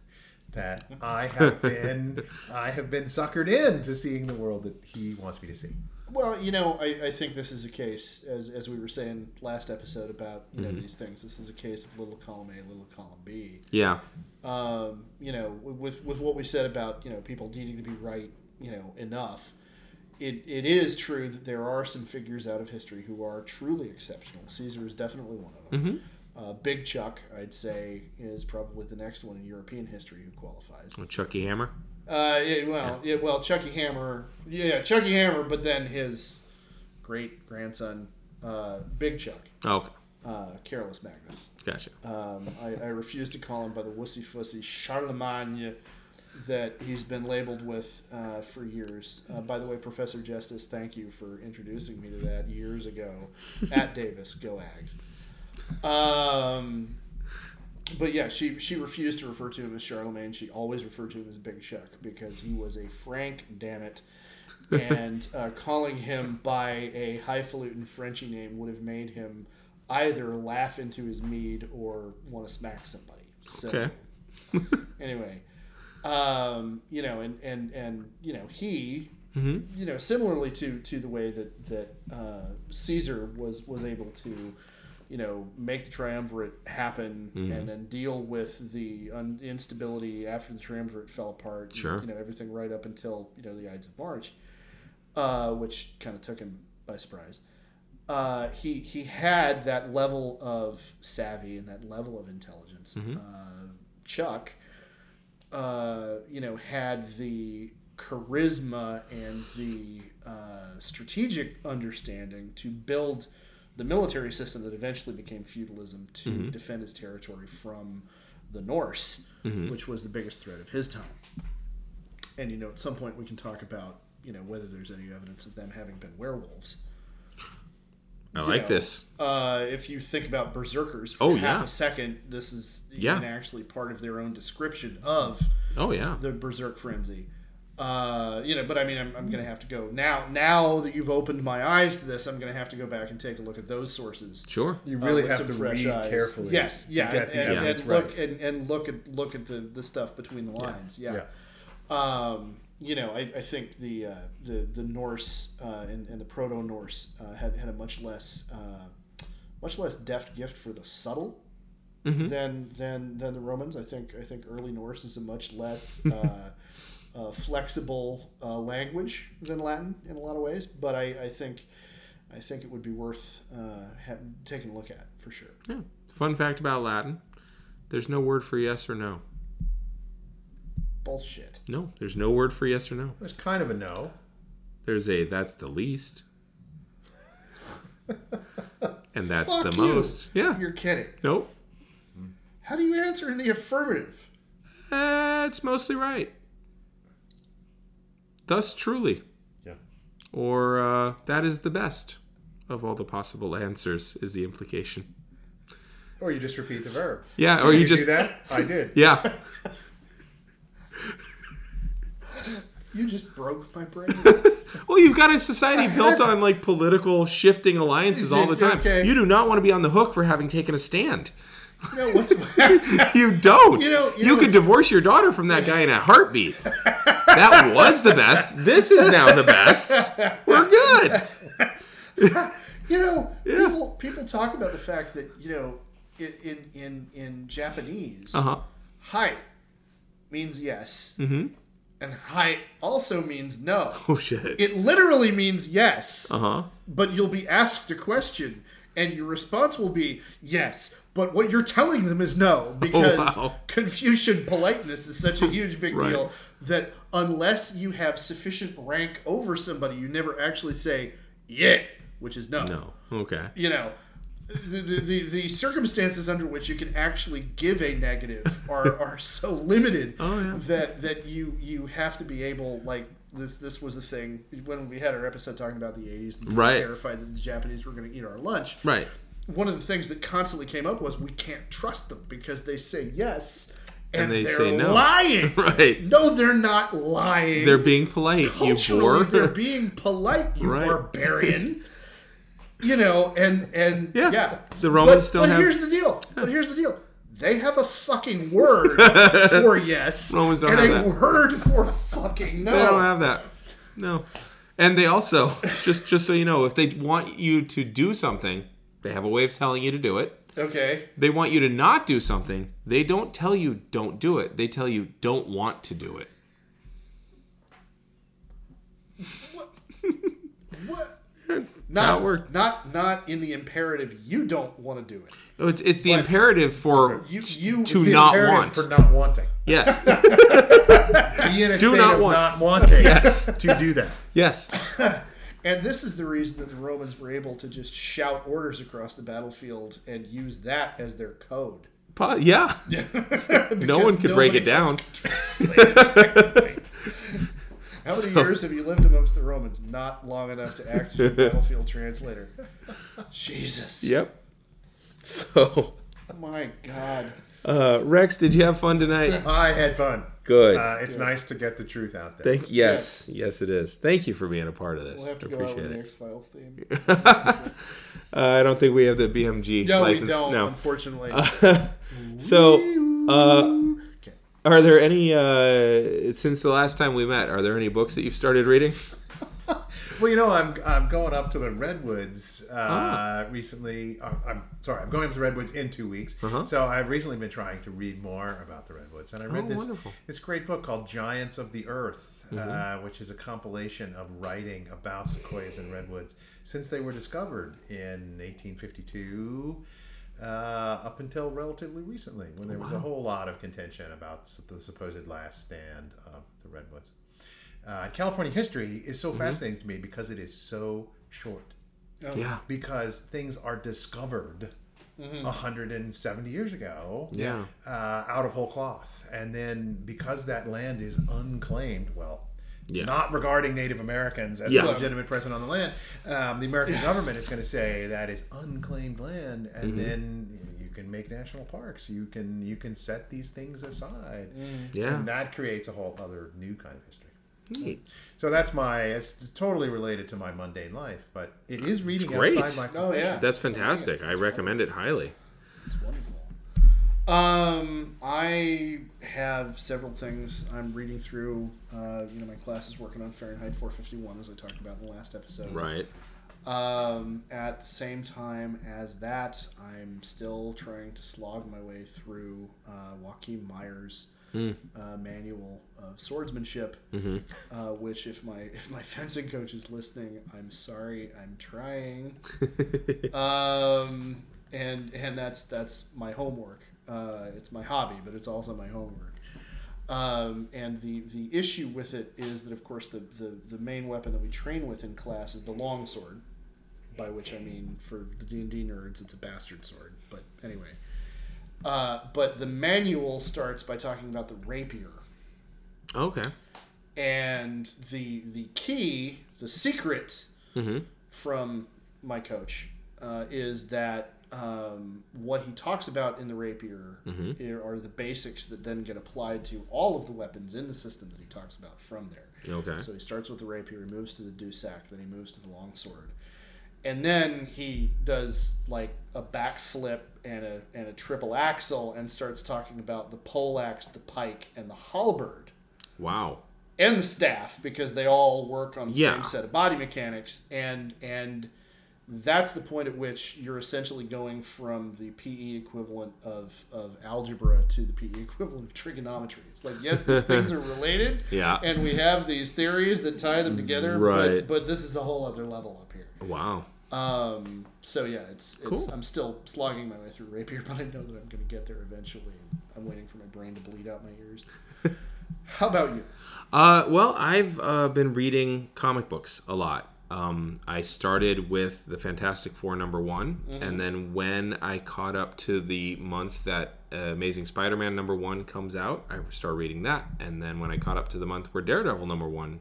S3: That I have been, I have been suckered into seeing the world that he wants me to see.
S2: Well, you know, I, I think this is a case, as, as we were saying last episode about you know these things. This is a case of little column A, little column B.
S1: Yeah.
S2: Um, you know, with with what we said about you know people needing to be right, you know, enough. It, it is true that there are some figures out of history who are truly exceptional. Caesar is definitely one of them. Uh, Big Chuck, I'd say, is probably the next one in European history who qualifies.
S1: Chucky Hammer.
S2: Uh, yeah, well, yeah. well, Chucky Hammer, yeah, Chucky Hammer, but then his great grandson, uh, Big Chuck,
S1: Oh, okay.
S2: uh, Carolus Magnus.
S1: Gotcha.
S2: Um, I, I refuse to call him by the wussy fussy Charlemagne that he's been labeled with uh, for years. Uh, by the way, Professor Justice, thank you for introducing me to that years ago at Davis. Go Ags. Um, but yeah, she she refused to refer to him as Charlemagne. She always referred to him as Big Chuck because he was a Frank, damn it. and uh, calling him by a highfalutin Frenchy name would have made him either laugh into his mead or want to smack somebody. So,
S1: Okay.
S2: anyway, um, you know, and and and you know, he,
S1: Mm-hmm.
S2: you know, similarly to to the way that that uh, Caesar was was able to, you know, make the triumvirate happen
S1: Mm-hmm.
S2: and then deal with the un- instability after the triumvirate fell apart.
S1: Sure.
S2: You know, everything right up until you know the Ides of March, uh, which kind of took him by surprise. uh, he he had that level of savvy and that level of intelligence.
S1: Mm-hmm.
S2: Uh, Chuck, uh, you know, had the charisma and the uh, strategic understanding to build the military system that eventually became feudalism to
S1: Mm-hmm.
S2: defend his territory from the Norse,
S1: Mm-hmm.
S2: which was the biggest threat of his time. And you know, at some point we can talk about you know whether there's any evidence of them having been werewolves.
S1: I
S2: You
S1: like
S2: know,
S1: this.
S2: Uh, if you think about berserkers for
S1: Oh,
S2: half
S1: yeah.
S2: a second, this is
S1: Yeah.
S2: actually part of their own description of
S1: Oh yeah.
S2: the berserk frenzy. Uh, you know, but I mean, I'm, I'm going to have to go now. Now that you've opened my eyes to this, I'm going to have to go back and take a look at those sources.
S1: Sure.
S3: You
S2: uh,
S3: really
S2: with
S3: have to
S2: fresh
S3: read
S2: eyes.
S3: carefully.
S2: Yes,
S3: to
S2: yeah,
S3: get
S2: and,
S3: the
S2: and, and look
S3: right.
S2: and, and look at look at the, the stuff between the lines. Yeah.
S3: Yeah.
S2: Um, you know, I, I think the uh, the the Norse uh, and, and the Proto Norse uh, had had a much less uh, much less deft gift for the subtle
S1: Mm-hmm.
S2: than than than the Romans. I think I think early Norse is a much less uh, flexible uh, language than Latin in a lot of ways. But I, I think I think it would be worth uh, ha- taking a look at for sure.
S1: Yeah. Fun fact about Latin: there's no word for yes or no.
S2: Bullshit.
S1: No, there's no word for yes or no.
S3: It's kind of a no.
S1: There's a that's the least. and that's
S2: Fuck
S1: the
S2: you.
S1: most. Yeah.
S2: You're kidding.
S1: Nope.
S2: How do you answer in the affirmative?
S1: That's mostly right. Thus, truly.
S3: Yeah.
S1: Or uh, that is the best of all the possible answers, is the implication.
S3: Or you just repeat the verb.
S1: Yeah, or you
S3: you
S1: just.
S3: do that? I did.
S1: Yeah.
S2: You just broke my brain.
S1: Well, you've got a society built on like political shifting alliances all the time.
S2: Okay.
S1: You do not want to be on the hook for having taken a stand.
S2: What's
S1: You don't.
S2: You know- you
S1: you
S2: know,
S1: could divorce your daughter from that guy in a heartbeat. that was the best. This is now the best. We're good.
S2: you know
S1: Yeah.
S2: people people talk about the fact that you know in in in, in Japanese
S1: Uh huh.
S2: hai means yes, mm-hmm. and hi also means no.
S1: Oh shit.
S2: It literally means yes,
S1: Uh huh.
S2: but you'll be asked a question, and your response will be yes. But what you're telling them is no, oh, because
S1: wow.
S2: Confucian politeness is such a huge big
S1: Right.
S2: deal that unless you have sufficient rank over somebody, you never actually say yeah, which is no.
S1: No. Okay.
S2: You know, the, the, the, the circumstances under which you can actually give a negative are, are so limited
S1: Oh, yeah.
S2: that that you you have to be able like this this was the thing when we had our episode talking about the 80s and
S1: Right.
S2: terrified that the Japanese were going to eat our lunch
S1: Right.
S2: One of the things that constantly came up was we can't trust them because they say yes and,
S1: And they
S2: they're
S1: say no.
S2: lying.
S1: Right.
S2: No, they're not lying.
S1: They're being polite. You
S2: culturally
S1: bore.
S2: they're being polite, you
S1: Right.
S2: barbarian. you know, and and
S1: Yeah.
S2: yeah,
S1: The Romans
S2: but,
S1: don't
S2: but
S1: have-
S2: here's the deal. But here's the deal. They have a fucking word for yes,
S1: Romans don't
S2: and
S1: have
S2: a
S1: that.
S2: word for fucking no.
S1: They don't have that. No. And they also just just so you know, if they want you to do something, they have a way of telling you to do it.
S2: okay,
S1: They want you to not do something. They don't tell you don't do it. They tell you don't want to do it.
S2: what?
S1: That's
S2: Not
S1: how it works.
S2: Not not in the imperative. You don't want to do it.
S1: Oh, It's it's the imperative for
S2: You you
S1: to not want.
S3: for not wanting.
S1: yes,
S3: Be in a
S1: Do
S3: state
S1: not
S3: of
S1: want.
S3: not wanting
S1: Yes.
S3: to do that.
S1: yes.
S2: And this is the reason that the Romans were able to just shout orders across the battlefield and use that as their code.
S1: Po- Yeah. No one could break it down.
S2: How many
S1: So-
S2: years have you lived amongst the Romans? Not long enough to act as a battlefield translator. Jesus.
S1: Yep. So, Oh
S2: My God.
S1: uh, Rex, did you have fun tonight?
S3: I had fun.
S1: Good.
S3: Uh, it's nice to get the truth out there.
S1: Thank yes, yes, it is. Thank you for being a part of this.
S2: We'll have to
S1: I
S2: go out with
S1: appreciate
S2: the
S1: it.
S2: X Files theme.
S1: Uh, I don't think we have the BMG
S2: No,
S1: license.
S2: we don't,
S1: No.
S2: unfortunately.
S1: So, uh, are there any uh, since the last time we met? Are there any books that you've started reading?
S3: Well, you know, I'm I'm going up to the redwoods uh,
S1: Ah.
S3: recently. Uh, I'm sorry, I'm going up to the redwoods in two weeks.
S1: Uh-huh.
S3: So I've recently been trying to read more about the redwoods, and I read
S1: Oh,
S3: this
S1: wonderful.
S3: this great book called Giants of the Earth uh, which is a compilation of writing about sequoias and redwoods since they were discovered in 1852 uh, up until relatively recently, when there was a whole lot of contention about the supposed last stand of the redwoods. Uh, California history is so fascinating to me because it is so short
S2: Oh,
S1: Yeah.
S3: because things are discovered 170 years ago
S1: Yeah.
S3: uh, out of whole cloth and then because that land is unclaimed well
S1: Yeah.
S3: not regarding native americans as
S1: Yeah.
S3: a legitimate presence on the land um, the american government is going to say that is unclaimed land and
S1: Mm-hmm.
S3: then you can make national parks you can you can set these things aside
S1: Yeah.
S3: and that creates a whole other new kind of history
S1: Neat.
S3: so that's my it's totally related to my mundane life but it is reading
S1: great.
S3: outside my
S2: Oh, yeah.
S1: That's fantastic. I recommend it highly.
S2: It's wonderful. Um, I have several things I'm reading through. Uh, you know, my class is working on Fahrenheit 451, as I talked about in the last episode.
S1: Right.
S2: Um, at the same time as that, I'm still trying to slog my way through uh, Joachim Meyer's uh, manual of swordsmanship. Uh, which, if my if my fencing coach is listening, I'm sorry, I'm trying. um, and and that's that's my homework. Uh, it's my hobby, but it's also my homework. Um, and the the issue with it is that, of course, the, the the main weapon that we train with in class is the longsword by which I mean for the D and D nerds, it's a bastard sword. But anyway, uh, but the manual starts by talking about the rapier,
S1: Okay.
S2: and the the key, the secret
S1: Mm-hmm.
S2: from my coach uh, is that um, what he talks about in the rapier
S1: Mm-hmm.
S2: are the basics that then get applied to all of the weapons in the system that he talks about from there.
S1: Okay.
S2: So he starts with the rapier, he moves to the dussac, then he moves to the longsword, and then he does like a backflip and a and a triple axel, and starts talking about the poleaxe, the pike, and the halberd,
S1: Wow.
S2: and the staff because they all work on the
S1: Yeah.
S2: same set of body mechanics, and and that's the point at which you're essentially going from the PE equivalent of, of algebra to the PE equivalent of trigonometry. It's like yes, these things are related,
S1: Yeah.
S2: and we have these theories that tie them together.
S1: Right.
S2: But, but this is a whole other level up here.
S1: Wow.
S2: Um, so yeah, it's, it's
S1: Cool.
S2: I'm still slogging my way through Rapier, but I know that I'm going to get there eventually. I'm waiting for my brain to bleed out my ears. How about you?
S1: Uh, well, I've uh, been reading comic books a lot. Um, I started with the Fantastic Four number one, and then when I caught up to the month that uh, Amazing Spider-Man number one comes out, I started reading that. And then when I caught up to the month where Daredevil number one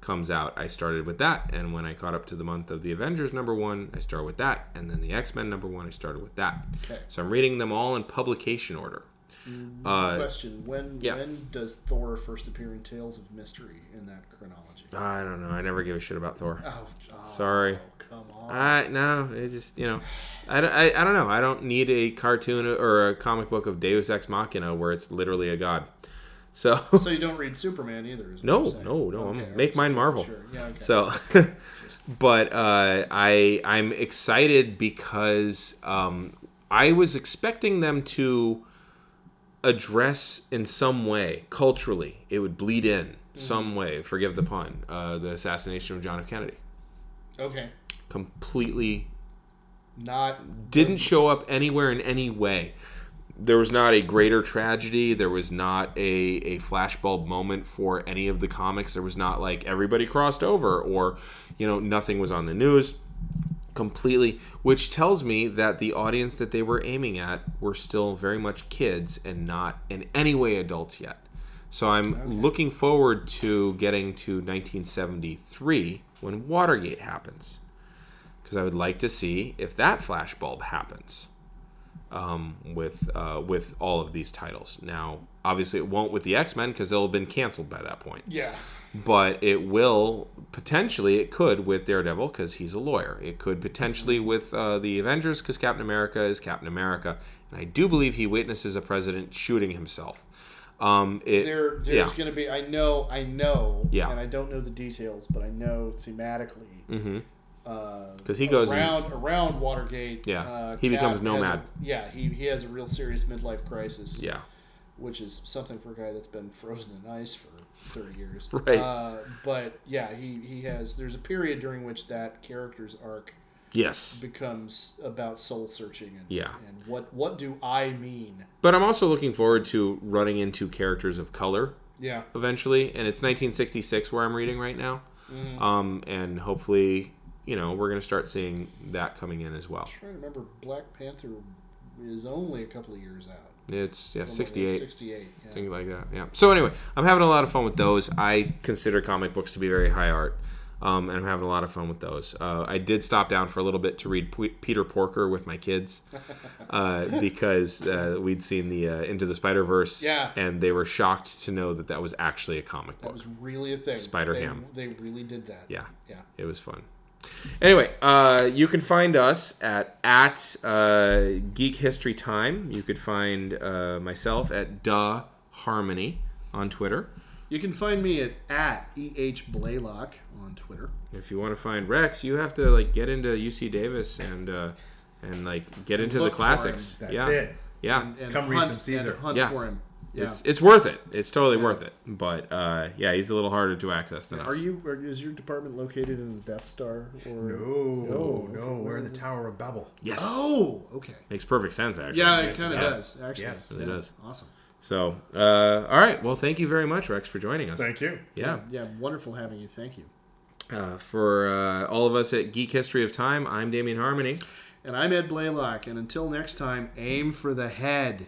S1: comes out, I started with that. And when I caught up to the month of the Avengers number one, I started with that. And then the X-Men number one, I started with that.
S2: Okay.
S1: So I'm reading them all in publication order. Uh,
S2: Question: When
S1: yeah.
S2: when does Thor first appear in Tales of Mystery in that chronology?
S1: I don't know. I never gave a shit about Thor.
S2: Oh, oh,
S1: Sorry.
S2: come on.
S1: I no, it just you know, I, don't- I, I don't know. I don't need a cartoon or a comic book of Deus Ex Machina where it's literally a god. So
S2: so you don't read Superman either?
S1: No, no, no.
S2: Okay,
S1: I'm, make mine Marvel.
S2: Sure. Yeah. Okay.
S1: So, but uh, I I'm excited because um, I was expecting them to address in some way culturally it would bleed in some way. Forgive the pun. Uh, the assassination of John F. Kennedy
S2: okay.
S1: completely
S2: Not
S1: didn't show up anywhere in any way. There was not a greater tragedy. There was not a, a flashbulb moment for any of the comics. There was not like everybody crossed over or, you know, nothing was on the news completely, which tells me that the audience that they were aiming at were still very much kids and not in any way adults yet. So I'm looking forward to getting to 1973 when Watergate happens because I would like to see if that flashbulb happens um, with uh, with all of these titles. Now, obviously, it won't with the X Men because they'll have been canceled by that point.
S2: Yeah.
S1: But it will potentially. It could with Daredevil because he's a lawyer. It could potentially with uh, the Avengers because Captain America is Captain America, and I do believe he witnesses a president shooting himself. Um, it,
S2: There, there's
S1: yeah.
S2: going to be. I know. I know.
S1: Yeah.
S2: And I don't know the details, but I know thematically.
S1: Mhm.
S2: Uh,
S1: he goes and-
S2: around around Watergate.
S1: Yeah,
S2: uh,
S1: he
S2: Cap
S1: becomes nomad.
S2: a- yeah, he, he has a real serious midlife crisis.
S1: yeah,
S2: which is something for a guy that's been frozen in ice for 30 years.
S1: Right.
S2: Uh, but yeah, he, he has. There's a period during which that character's arc
S1: Yes.
S2: becomes about soul searching and
S1: Yeah.
S2: and what what do I mean?
S1: But I'm also looking forward to running into characters of color
S2: Yeah.
S1: eventually, and it's 1966 where I'm reading right now.
S2: Mm.
S1: Um, and hopefully, you know, we're going to start seeing that coming in as well.
S2: trying to remember, Black Panther is only a couple of years out.
S1: It's yeah,
S2: like,
S1: 68.
S2: 68. Yeah.
S1: things like that. Yeah. So anyway, I'm having a lot of fun with those. I consider comic books to be very high art, um, and I'm having a lot of fun with those. Uh, I did stop down for a little bit to read P- Peter Porker with my kids uh, because uh, we'd seen the uh, Into the Spider Verse,
S2: Yeah.
S1: and they were shocked to know that that was actually a comic book.
S2: That was really a thing.
S1: Spider-Ham.
S2: They, they really did that.
S1: Yeah.
S2: Yeah.
S1: It was fun. Anyway, uh, you can find us at at uh, Geek History Time. You could find uh, myself at Duh Harmony on Twitter.
S2: You can find me at, at EH Blaylock on Twitter.
S1: If you want to find Rex, you have to like get into UC Davis and uh, and like get into the
S2: look for
S1: classics.
S3: That's
S1: yeah,
S3: it.
S1: yeah.
S2: And, and
S3: Come read
S2: hunt,
S3: some Caesar.
S2: and hunt
S1: Yeah.
S2: for him. Yeah.
S1: It's it's worth it. It's totally worth it. But uh, yeah, he's a little harder to access than us.
S2: Are you? Are, is your department located in the Death Star? Or
S3: No,
S2: Oh,
S3: no,
S2: okay.
S3: we're in the Tower of Babel.
S1: Yes.
S2: Oh, okay.
S1: Makes perfect sense. Actually.
S2: Yeah, it kind of
S1: yes.
S2: does. Actually,
S3: Yes,
S1: it
S2: Yeah,
S1: does.
S2: Awesome.
S1: So, uh, all right. Well, thank you very much, Rex, for joining us.
S3: Thank you.
S1: Yeah.
S2: Yeah, wonderful having you. Thank you.
S1: Uh, for uh, all of us at Geek History of Time, I'm Damien Harmony.
S2: And I'm Ed Blaylock. And until next time, aim for the head.